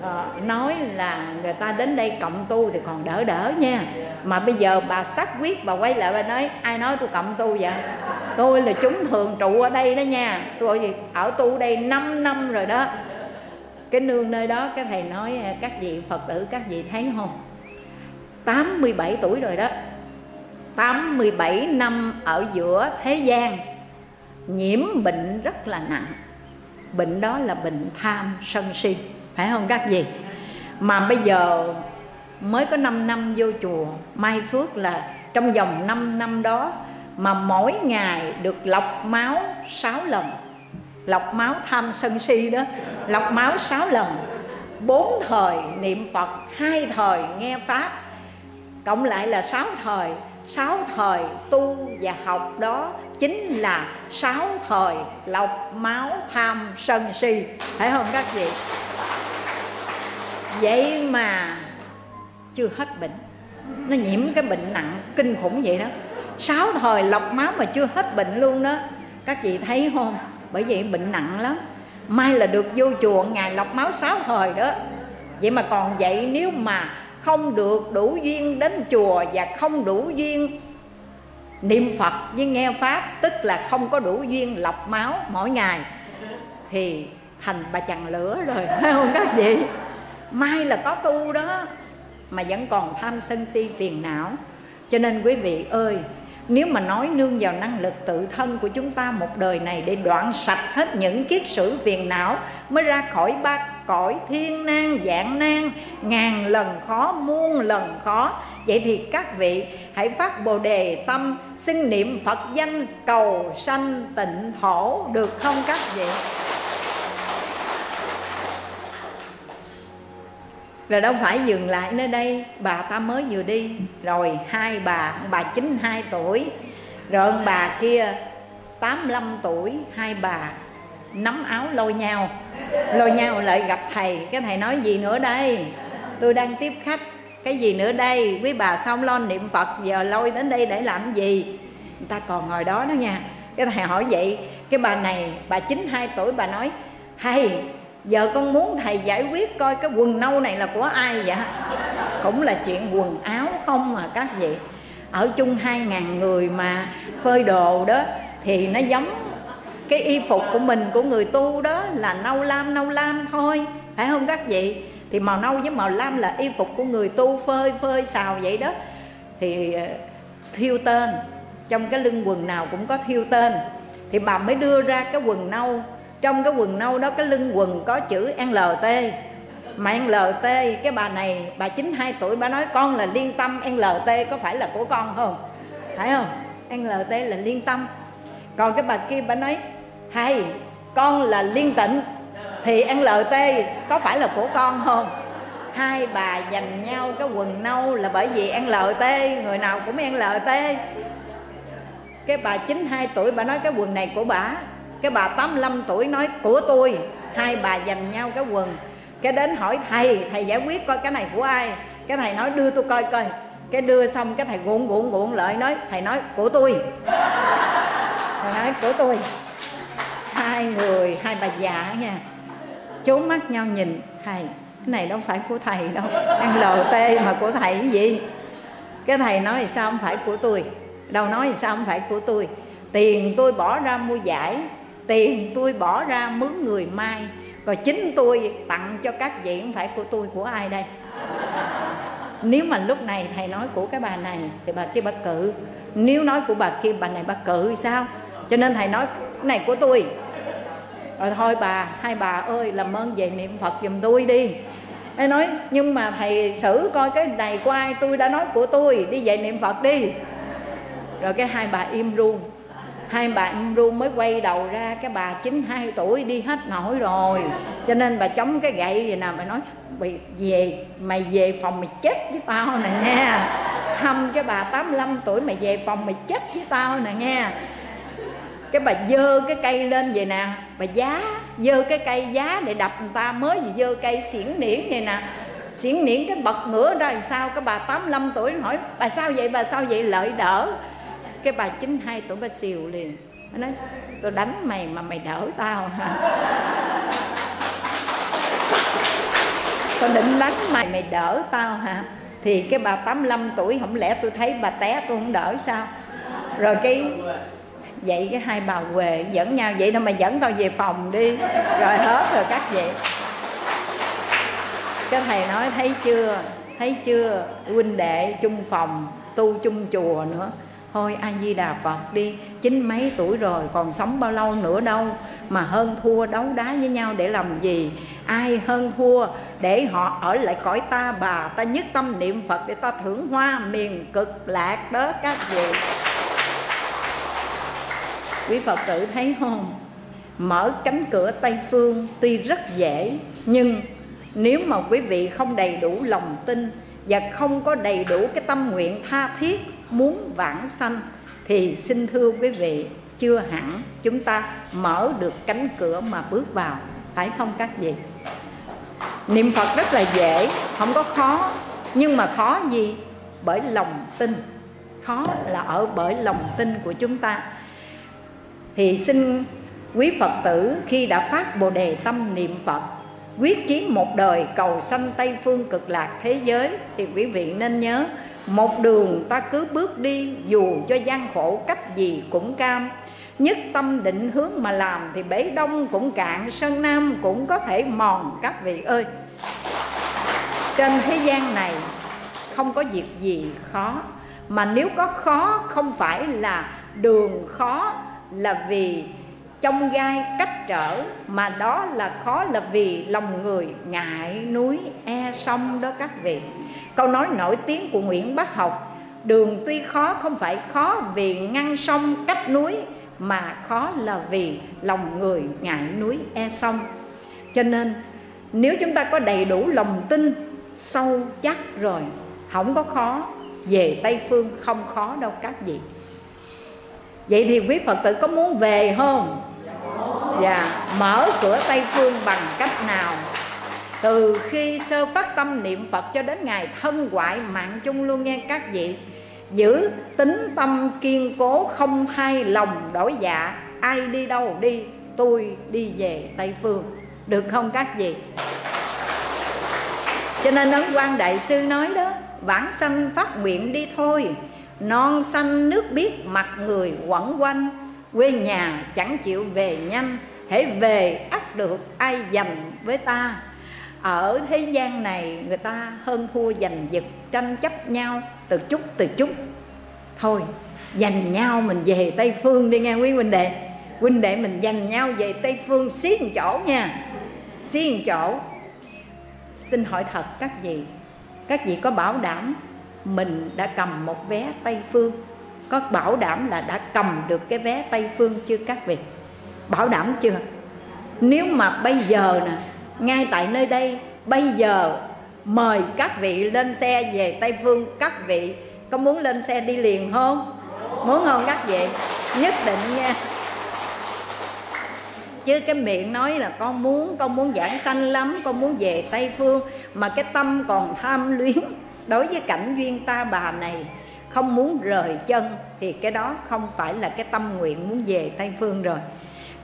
À, nói là người ta đến đây cộng tu thì còn đỡ đỡ nha. Mà bây giờ bà xác quyết bà quay lại bà nói ai nói tôi cộng tu vậy? Tôi là chúng thường trụ ở đây đó nha. Tôi ở tu đây 5 năm rồi đó. Cái nương nơi đó cái thầy nói các vị phật tử các vị thấy không? 87 tuổi rồi đó. 87 năm ở giữa thế gian, nhiễm bệnh rất là nặng. Bệnh đó là bệnh tham sân si, phải không các gì mà bây giờ mới có 5 năm vô chùa, Mai Phước là trong vòng 5 năm đó mà mỗi ngày được lọc máu 6 lần. Lọc máu tham sân si đó, lọc máu 6 lần. Bốn thời niệm Phật, hai thời nghe Pháp cộng lại là sáu thời. Sáu thời tu và học đó chính là sáu thời lọc máu tham sân si. Phải không các vị? Vậy mà chưa hết bệnh. Nó nhiễm cái bệnh nặng kinh khủng vậy đó. Sáu thời lọc máu mà chưa hết bệnh luôn đó. Các chị thấy không? Bởi vậy bệnh nặng lắm. Mai là được vô chùa ngày lọc máu sáu thời đó. Vậy mà còn vậy, nếu mà không được đủ duyên đến chùa và không đủ duyên niệm phật với nghe pháp, tức là không có đủ duyên lọc máu mỗi ngày, thì thành bà chằn lửa rồi, phải không các vị? Mai là có tu đó, mà vẫn còn tham sân si phiền não. Cho nên quý vị ơi nếu mà nói nương vào năng lực tự thân của chúng ta một đời này để đoạn sạch hết những kiết sử phiền não, mới ra khỏi ba cõi thiên nan, dạng nan, ngàn lần khó, muôn lần khó. Vậy thì các vị hãy phát bồ đề tâm xưng niệm phật danh cầu sanh tịnh thổ, được không các vị? Là đâu phải dừng lại nơi đây. Bà ta mới vừa đi. Rồi hai bà bà chín hai tuổi. Rồi ông bà kia 85 tuổi, hai bà nắm áo lôi nhau. Lôi nhau lại gặp thầy. Cái thầy nói gì nữa đây? Tôi đang tiếp khách. Cái gì nữa đây? Quý bà xong lo niệm phật? Giờ lôi đến đây để làm gì? Người ta còn ngồi đó đó nha. Cái thầy hỏi vậy. Cái bà này, bà chín hai tuổi, bà nói, thầy giờ con muốn thầy giải quyết coi cái quần nâu này là của ai vậy? Cũng là chuyện quần áo không mà các vị. Ở chung hai ngàn người mà phơi đồ đó thì nó giống cái y phục của mình, của người tu đó là nâu lam nâu lam thôi. Phải không các vị? Thì màu nâu với màu lam là y phục của người tu phơi phơi xào vậy đó. Thì ờ, thiêu tên. Trong cái lưng quần nào cũng có thiêu tên. Thì bà mới đưa ra cái quần nâu trong cái quần nâu đó, cái lưng quần có chữ LT mà LT cái bà này, bà 92 tuổi, bà nói, con là liên tâm LT có phải là của con không? Phải không? LT là liên tâm. Còn cái bà kia, bà nói thầy con là liên tịnh, thì LT có phải là của con không? Hai bà dành nhau cái quần nâu là bởi vì LT người nào cũng LT cái bà 92 tuổi, bà nói, cái quần này của bà cái bà 85 tuổi nói, của tôi. Hai bà dành nhau cái quần. Cái đến hỏi, thầy thầy giải quyết coi cái này của ai? Cái thầy nói, đưa tôi coi coi. Cái đưa xong, cái thầy guộn guộn guộn lại nói, thầy nói, của tôi. Thầy nói, của tôi. Hai người, hai bà già nha chốn mắt nhau nhìn, thầy, cái này đâu phải của thầy đâu ăn lt mà của thầy cái gì? Cái thầy nói, sao không phải của tôi? Đâu nói sao không phải của tôi? Tiền tôi bỏ ra mua giải tiền tôi bỏ ra mướn người mai, rồi chính tôi tặng cho các vị không phải của tôi, của ai đây? Nếu mà lúc này thầy nói của cái bà này thì bà kia bà cự. Nếu nói của bà kia, bà này bà cự sao? Cho nên thầy nói, cái này của tôi. Rồi thôi bà, hai bà ơi, làm ơn về niệm phật giùm tôi đi. Thầy nói, nhưng mà thầy xử coi cái này của ai tôi đã nói của tôi, đi về niệm phật đi. Rồi cái hai bà im luôn hai bà em ru mới quay đầu ra, cái bà 92 tuổi đi hết nổi rồi. Cho nên bà chống cái gậy gì nè bà nói, bị về, mày về phòng mày chết với tao nè nha. Hâm cái bà 85 tuổi, mày về phòng mày chết với tao nè nha. Cái bà dơ cái cây lên vậy nè, bà giá dơ cái cây giá để đập người ta mới gì dơ cây xiển niễn vậy nè. Xiển niễn cái bật ngửa ra làm sao, cái bà 85 tuổi hỏi bà sao vậy, bà sao vậy? Lợi đỡ cái bà 92 tuổi bà xìu liền. Nó nói tôi đánh mày mà mày đỡ tao hả? Tôi định đánh mày mày đỡ tao hả? Thì cái bà 85 tuổi, không lẽ tôi thấy bà té tôi không đỡ sao? Rồi cái vậy cái hai bà quề dẫn nhau, vậy thôi mày dẫn tao về phòng đi. Rồi hết rồi các vậy cái thầy nói, thấy chưa? Thấy chưa? Huynh đệ chung phòng, tu chung chùa nữa thôi a di đà phật đi. Chín mấy tuổi rồi, còn sống bao lâu nữa đâu? Mà hơn thua đấu đá với nhau để làm gì? Ai hơn thua để họ ở lại cõi ta bà? Ta nhất tâm niệm phật để ta thưởng hoa, miền cực, lạc đó các vị. Quý phật tử thấy không? Mở cánh cửa tây phương tuy rất dễ, nhưng nếu mà quý vị không đầy đủ lòng tin và không có đầy đủ cái tâm nguyện tha thiết muốn vãng sanh thì xin thưa quý vị, chưa hẳn chúng ta mở được cánh cửa mà bước vào, phải không các vị? Niệm phật rất là dễ, không có khó, nhưng mà khó gì? Bởi lòng tin. Khó là ở bởi lòng tin của chúng ta. Thì xin quý phật tử khi đã phát bồ đề tâm niệm phật, quyết chí một đời cầu sanh tây phương cực lạc thế giới thì quý vị nên nhớ một đường ta cứ bước đi, dù cho gian khổ cách gì cũng cam. Nhất tâm định hướng mà làm thì bể đông cũng cạn, sơn nam cũng có thể mòn các vị ơi. Trên thế gian này không có việc gì khó, mà nếu có khó không phải là đường khó, là vì trong gai cách trở, mà đó là khó là vì lòng người ngại núi e sông đó các vị câu nói nổi tiếng của nguyễn bá học, đường tuy khó không phải khó vì ngăn sông cách núi, mà khó là vì lòng người ngại núi e sông. Cho nên, nếu chúng ta có đầy đủ lòng tin, sâu chắc rồi, không có khó, về tây phương không khó đâu các vị. Vậy thì quý phật tử có muốn về không? Dạ mở cửa tây phương bằng cách nào? Từ khi sơ phát tâm niệm phật cho đến ngày thân hoại mạng chung luôn nghe các vị, giữ tính tâm kiên cố, không thay lòng đổi dạ ai đi đâu đi, tôi đi về tây phương. Được không các vị? Cho nên ấn quan đại sư nói đó, vãng sanh phát nguyện đi thôi, non xanh nước biếc mặt người quẩn quanh, quê nhà chẳng chịu về nhanh hãy về ắt được ai dành với ta? Ở thế gian này người ta hơn thua giành giật, tranh chấp nhau từ chút từ chút. Thôi dành nhau mình về tây phương đi nghe quý huynh đệ. Huynh đệ mình dành nhau về tây phương xí một chỗ nha. Xí một chỗ. Xin hỏi thật, các vị các vị có bảo đảm mình đã cầm một vé tây phương? Có bảo đảm là đã cầm được cái vé tây phương chưa các vị? Bảo đảm chưa? Nếu mà bây giờ nè ngay tại nơi đây, bây giờ, mời các vị lên xe về tây phương. Các vị có muốn lên xe đi liền không? Muốn không các vị? Nhất định nha. Chứ cái miệng nói là con muốn con muốn giảng sanh lắm, con muốn về tây phương. Mà cái tâm còn tham luyến đối với cảnh duyên ta bà này. Không muốn rời chân thì cái đó không phải là cái tâm nguyện muốn về tây phương rồi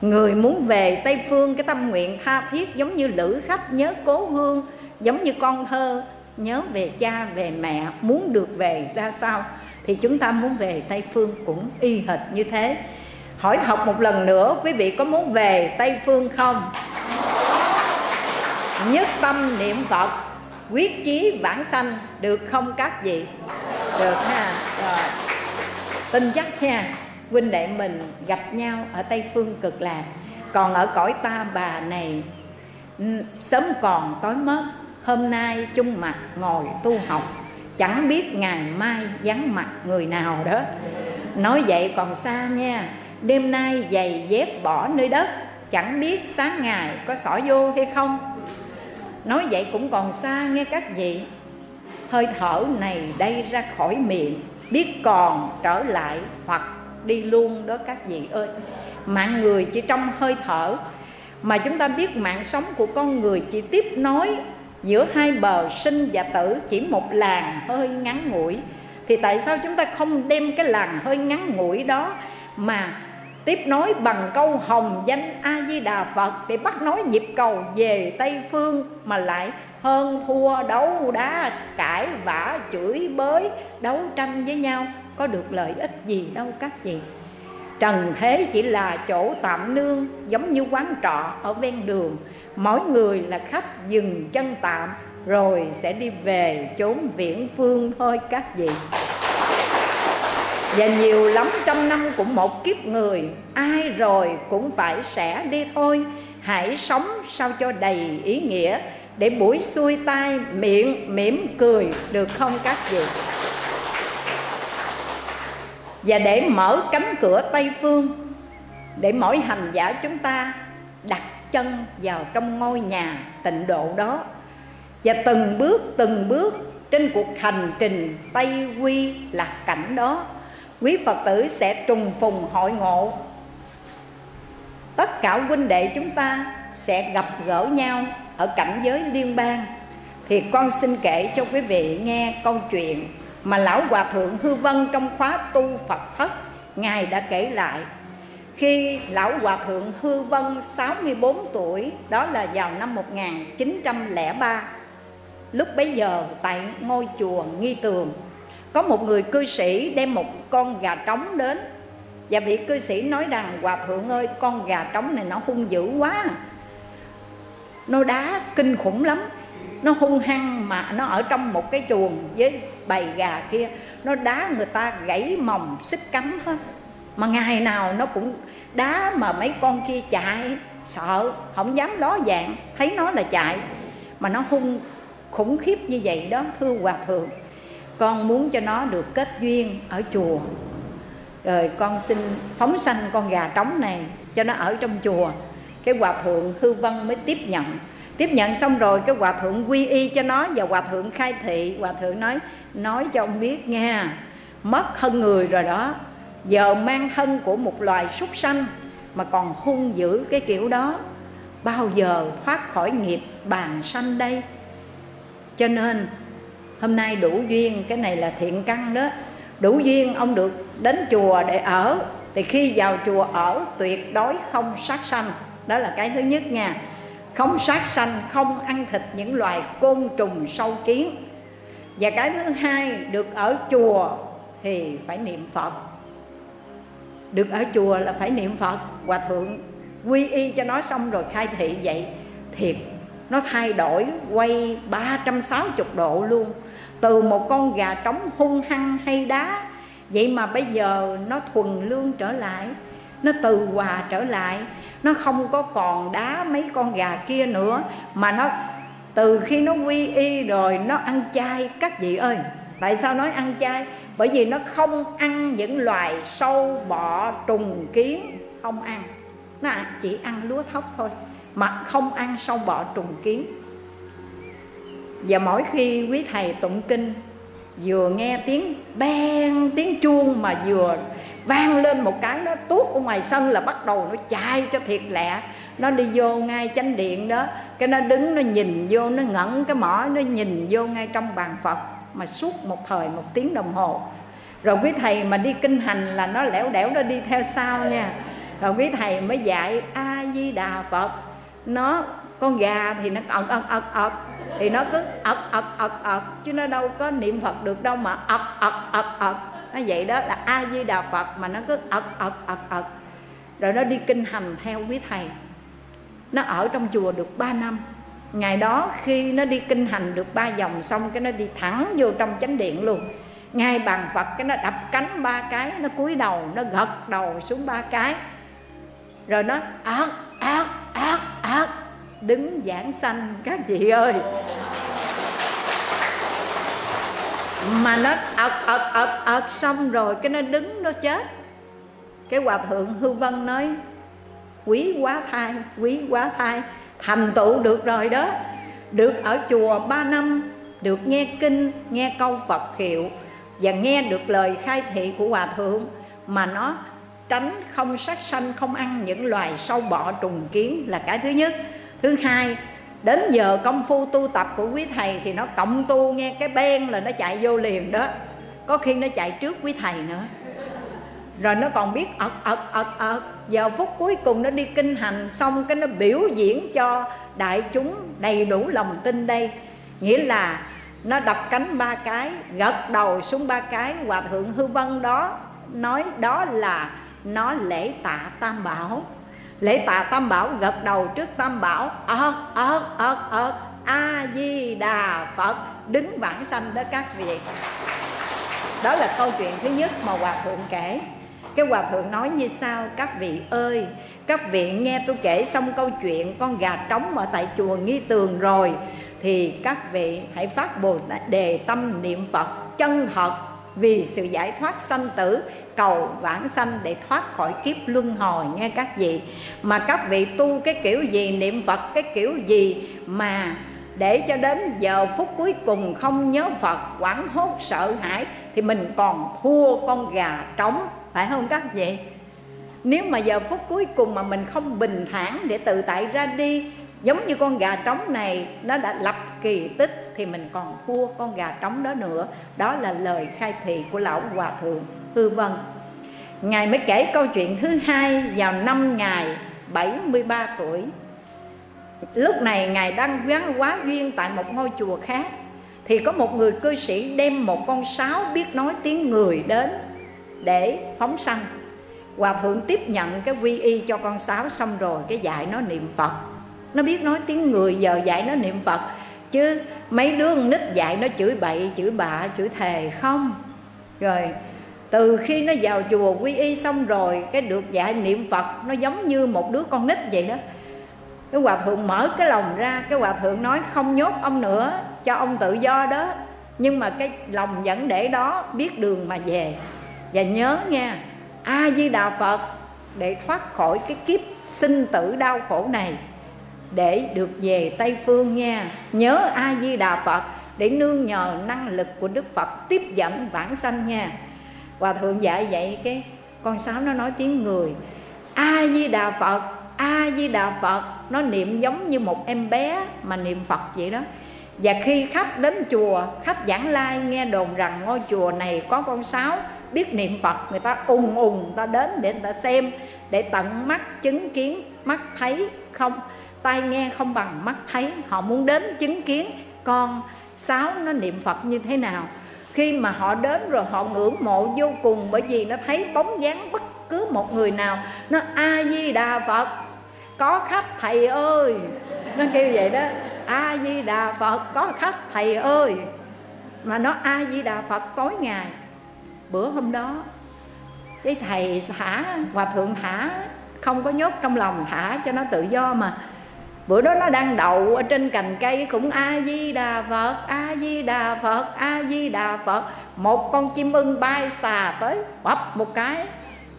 người muốn về tây phương, cái tâm nguyện tha thiết giống như lữ khách, nhớ cố hương, giống như con thơ, nhớ về cha, về mẹ, muốn được về ra sao? Thì chúng ta muốn về tây phương cũng y hệt như thế. Hỏi học một lần nữa, quý vị có muốn về tây phương không? Nhất tâm niệm phật, quyết chí vãng sanh, được không các vị? Được ha, rồi. Tin chắc nha huynh đệ mình gặp nhau ở tây phương cực lạc. Còn ở cõi ta bà này ừ, sớm còn tối mất hôm nay chung mặt ngồi tu học. Chẳng biết ngày mai vắng mặt người nào đó. Nói vậy còn xa nha, đêm nay giày dép bỏ nơi đất, chẳng biết sáng ngày có xỏ vô hay không. Nói vậy cũng còn xa nghe các vị. Hơi thở này đây ra khỏi miệng, biết còn trở lại hoặc đi luôn đó các vị ơi. Mạng người chỉ trong hơi thở. Mà chúng ta biết mạng sống của con người chỉ tiếp nối giữa hai bờ sinh và tử, chỉ một làng hơi ngắn ngủi. Thì tại sao chúng ta không đem cái làng hơi ngắn ngủi đó mà tiếp nối bằng câu hồng danh a di đà phật để bắt nối nhịp cầu về tây phương mà lại hơn thua đấu đá cãi vã chửi bới, đấu tranh với nhau? Có được lợi ích gì đâu các vị trần thế chỉ là chỗ tạm nương, giống như quán trọ ở ven đường. Mỗi người là khách dừng chân tạm, rồi sẽ đi về chốn viễn phương thôi các vị. Và nhiều lắm trăm năm cũng một kiếp người, ai rồi cũng phải sẽ đi thôi. Hãy sống sao cho đầy ý nghĩa, để buổi xuôi tai miệng mỉm cười được không các vị? Và để mở cánh cửa tây phương, để mỗi hành giả chúng ta đặt chân vào trong ngôi nhà tịnh độ đó. Và từng bước từng bước trên cuộc hành trình tây quy lạc cảnh đó, quý phật tử sẽ trùng phùng hội ngộ. Tất cả huynh đệ chúng ta sẽ gặp gỡ nhau ở cảnh giới liên bang. Thì con xin kể cho quý vị nghe câu chuyện mà lão hòa thượng hư vân trong khóa tu phật thất, ngài đã kể lại, khi lão hòa thượng hư vân 64 tuổi, đó là vào năm 1903 lúc bấy giờ tại ngôi chùa nghi tường, có một người cư sĩ đem một con gà trống đến. Và vị cư sĩ nói rằng, hòa thượng ơi, con gà trống này nó hung dữ quá, nó đá kinh khủng lắm nó hung hăng mà nó ở trong một cái chuồng với bầy gà kia. Nó đá người ta gãy mồng xích cắn hết. Mà ngày nào nó cũng đá mà mấy con kia chạy. Sợ, không dám ló dạng. Thấy nó là chạy. Mà nó hung, khủng khiếp như vậy đó, thưa hòa thượng. Con muốn cho nó được kết duyên ở chùa. Rồi con xin phóng sanh con gà trống này cho nó ở trong chùa. Cái hòa thượng hư vân mới tiếp nhận tiếp nhận xong rồi, cái hòa thượng quy y cho nó, và hòa thượng khai thị. Hòa thượng nói nói cho ông biết nha, mất thân người rồi đó, giờ mang thân của một loài súc sanh mà còn hung dữ cái kiểu đó, bao giờ thoát khỏi nghiệp bàn sanh đây? Cho nên, hôm nay đủ duyên, cái này là thiện căn đó. Đủ duyên ông được đến chùa để ở, thì khi vào chùa ở, tuyệt đối không sát sanh. Đó là cái thứ nhất nha không sát sanh, không ăn thịt những loài côn trùng sâu kiến. Và cái thứ hai, được ở chùa thì phải niệm phật. Được ở chùa là phải niệm phật. Hòa thượng quy y cho nó xong rồi khai thị vậy thiệt nó thay đổi, quay 360 độ luôn. Từ một con gà trống hung hăng hay đá, vậy mà bây giờ nó thuần lương trở lại, nó từ hòa trở lại nó không có còn đá mấy con gà kia nữa, mà nó, từ khi nó quy y rồi, nó ăn chay, các vị ơi. Tại sao nói ăn chay? Bởi vì nó không ăn những loài sâu bọ trùng kiến, không ăn. Nó chỉ ăn lúa thóc thôi, mà không ăn sâu bọ trùng kiến. Và mỗi khi quý thầy tụng kinh, vừa nghe tiếng beng, tiếng chuông mà vừa vang lên một cái nó tuốt ở ngoài sân là bắt đầu nó chạy cho thiệt lẹ. Nó đi vô ngay chánh điện đó. Cái nó đứng, nó nhìn vô, nó ngẩn cái mỏ, nó nhìn vô ngay trong bàn phật mà suốt một thời, một tiếng đồng hồ. Rồi quý thầy mà đi kinh hành là nó lẻo đẻo, nó đi theo sau nha. Rồi quý thầy mới dạy a di đà phật. Nó, con gà thì nó ật ật ật ật thì nó cứ ật ật ật ật chứ nó đâu có niệm phật được đâu mà ật ật ật ật nó vậy đó là a di đà phật mà nó cứ ật ật ật ật. Rồi nó đi kinh hành theo quý thầy. Nó ở trong chùa được 3 năm. Ngày đó khi nó đi kinh hành được ba vòng xong cái nó đi thẳng vô trong chánh điện luôn. Ngay bàn phật cái nó đập cánh ba cái, nó cúi đầu, nó gật đầu xuống ba cái. Rồi nó, ác ác ác ác, đứng giảng sanh. Các chị ơi mà nó ợt ợt ợt ợt xong rồi cái nó đứng, nó chết. Cái hòa thượng hư vân nói, quý quá thai, quý quá thai, thành tựu được rồi đó. Được ở chùa ba năm, được nghe kinh, nghe câu phật hiệu và nghe được lời khai thị của hòa thượng mà nó tránh không sát sanh, không ăn những loài sâu bọ trùng kiến là cái thứ nhất. Thứ hai đến giờ công phu tu tập của quý thầy thì nó cộng tu nghe cái ben là nó chạy vô liền đó. Có khi nó chạy trước quý thầy nữa. Rồi nó còn biết ật ật ật ật giờ phút cuối cùng nó đi kinh hành xong cái nó biểu diễn cho đại chúng đầy đủ lòng tin đây. Nghĩa là nó đập cánh ba cái, gật đầu xuống ba cái. Hòa thượng hư vân đó nói đó là nó lễ tạ tam bảo lễ tạ tam bảo gật đầu trước tam bảo. Ờ, ờ, ờ, ớt ớt ớt ớt a di đà phật, đứng vãng sanh đó các vị. Đó là câu chuyện thứ nhất mà hòa thượng kể. Cái hòa thượng nói như sau, các vị ơi, các vị nghe tôi kể xong câu chuyện con gà trống ở tại chùa nghi tường rồi, thì các vị hãy phát bồ đề tâm niệm phật chân thật vì sự giải thoát sanh tử, cầu vãng sanh để thoát khỏi kiếp luân hồi, nghe các vị. Mà các vị tu cái kiểu gì, niệm phật cái kiểu gì mà để cho đến giờ phút cuối cùng không nhớ Phật, quảng hốt, sợ hãi, thì mình còn thua con gà trống, phải không các vị? Nếu mà giờ phút cuối cùng mà mình không bình thản để tự tại ra đi giống như con gà trống này, nó đã lập kỳ tích thì mình còn thua con gà trống đó nữa. Đó là lời khai thị của lão hòa thượng hư vân. Ngài mới kể câu chuyện thứ hai vào năm ngài 73 tuổi. Lúc này ngài đang gắn quá duyên tại một ngôi chùa khác, thì có một người cư sĩ đem một con sáo biết nói tiếng người đến để phóng sanh. Hòa thượng tiếp nhận cái quy y cho con sáo xong rồi, cái dạy nó niệm phật nó biết nói tiếng người, giờ dạy nó niệm phật. Chứ mấy đứa con nít dạy nó chửi bậy, chửi bạ, chửi thề không? Rồi, từ khi nó vào chùa quy y xong rồi, cái được dạy niệm phật, nó giống như một đứa con nít vậy đó. Cái hòa thượng mở cái lòng ra, cái hòa thượng nói không nhốt ông nữa, cho ông tự do đó. Nhưng mà cái lòng vẫn để đó, biết đường mà về. Và nhớ nha, a di đà phật để thoát khỏi cái kiếp sinh tử đau khổ này để được về tây phương nha. Nhớ a di đà phật để nương nhờ năng lực của đức phật tiếp dẫn vãng sanh nha. Hòa thượng dạy vậy cái con sáo nó nói tiếng người a di đà phật a di đà phật, nó niệm giống như một em bé mà niệm phật vậy đó. Và khi khách đến chùa, khách giảng lai nghe đồn rằng ngôi chùa này có con sáo biết niệm phật, người ta ùng ùng, người ta đến để người ta xem, để tận mắt chứng kiến, mắt thấy, không? Tai nghe không bằng mắt thấy. Họ muốn đến chứng kiến con sáu nó niệm phật như thế nào. Khi mà họ đến rồi họ ngưỡng mộ vô cùng, bởi vì nó thấy bóng dáng bất cứ một người nào. Nó a di đà phật. Có khách, thầy ơi. Nó kêu vậy đó. A di đà phật, có khách, thầy ơi. Mà nó a di đà phật tối ngày. Bữa hôm đó, cái thầy thả hòa thượng thả không có nhốt trong lòng thả cho nó tự do mà bữa đó nó đang đậu ở trên cành cây, cũng a di đà phật a di đà phật a di đà phật. Một con chim ưng bay xà tới bắp một cái,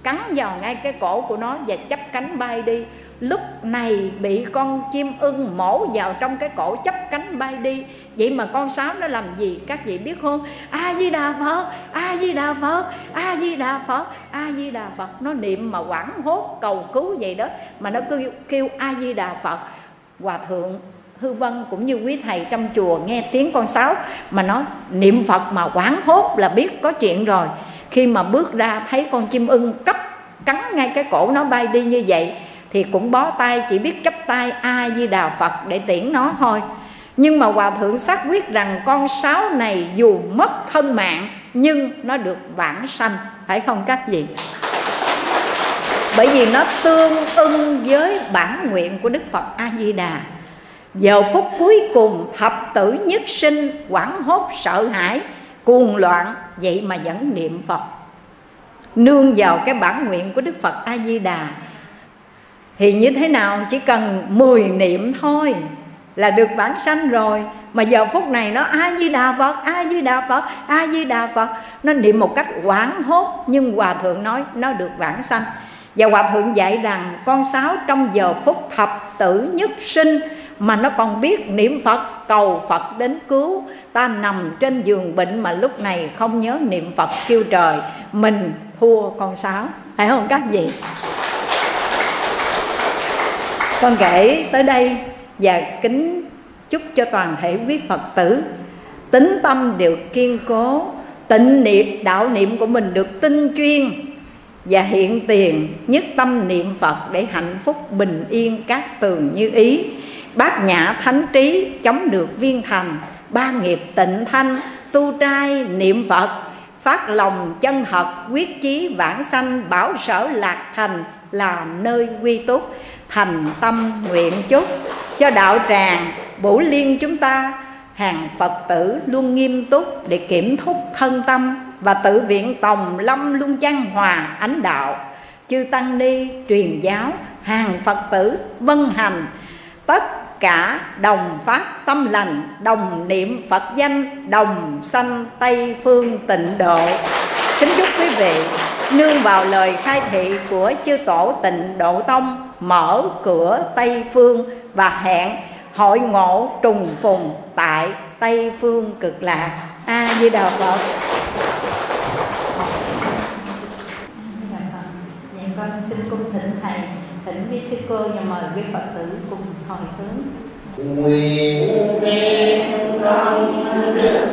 cắn vào ngay cái cổ của nó và chấp cánh bay đi. Lúc này bị con chim ưng mổ vào trong cái cổ chấp cánh bay đi. Vậy mà con sáo nó làm gì? Các vị biết không? A di đà phật a di đà phật a di đà phật a di đà phật. Nó niệm mà quảng hốt cầu cứu vậy đó, mà nó cứ kêu a di đà phật hòa thượng hư vân cũng như quý thầy trong chùa nghe tiếng con sáo mà nó niệm phật mà quảng hốt là biết có chuyện rồi. Khi mà bước ra thấy con chim ưng cấp cắn ngay cái cổ nó bay đi như vậy thì cũng bó tay chỉ biết chấp tay a di đà phật để tiễn nó thôi. Nhưng mà hòa thượng xác quyết rằng con sáo này dù mất thân mạng nhưng nó được vãng sanh, phải không các vị? Bởi vì nó tương ưng với bản nguyện của đức phật a di đà giờ phút cuối cùng, thập tử nhất sinh, quảng hốt, sợ hãi, cuồng loạn, vậy mà vẫn niệm phật. Nương vào cái bản nguyện của đức phật a di đà thì như thế nào? Chỉ cần 10 niệm thôi là được bản sanh rồi. Mà giờ phút này nó a di đà phật a di đà phật a di đà phật. Nó niệm một cách quảng hốt, nhưng hòa thượng nói nó được vãng sanh và hòa thượng dạy rằng con sáo trong giờ phút thập tử nhất sinh mà nó còn biết niệm phật, cầu phật đến cứu. Ta nằm trên giường bệnh mà lúc này không nhớ niệm phật kêu trời, mình thua con sáo. Phải không các vị? Con kể tới đây và kính chúc cho toàn thể quý phật tử. Tính tâm được kiên cố, tịnh niệm, đạo niệm của mình được tinh chuyên và hiện tiền nhất tâm niệm phật để hạnh phúc bình yên các tường như ý. Bát nhã thánh trí chống được viên thành, ba nghiệp tịnh thanh, tu trai niệm phật, phát lòng chân thật, quyết chí vãng sanh, bảo sở lạc thành là nơi quy túc, thành tâm nguyện chúc. Cho đạo tràng, bổ liên chúng ta, hàng phật tử luôn nghiêm túc để kiểm thúc thân tâm và tự viện tòng lâm luân văn hòa ánh đạo. Chư tăng ni truyền giáo, hàng phật tử vân hành. Tất cả đồng phát tâm lành, đồng niệm phật danh, đồng sanh tây phương tịnh độ. Kính chúc quý vị nương vào lời khai thị của chư tổ tịnh độ tông, mở cửa tây phương và hẹn hội ngộ trùng phùng tại tây phương cực lạc a di đà phật. Dạ con xin cung thỉnh thầy thỉnh vi sư cô và mời quý phật tử cùng hồi hướng. Nguyện đem công đức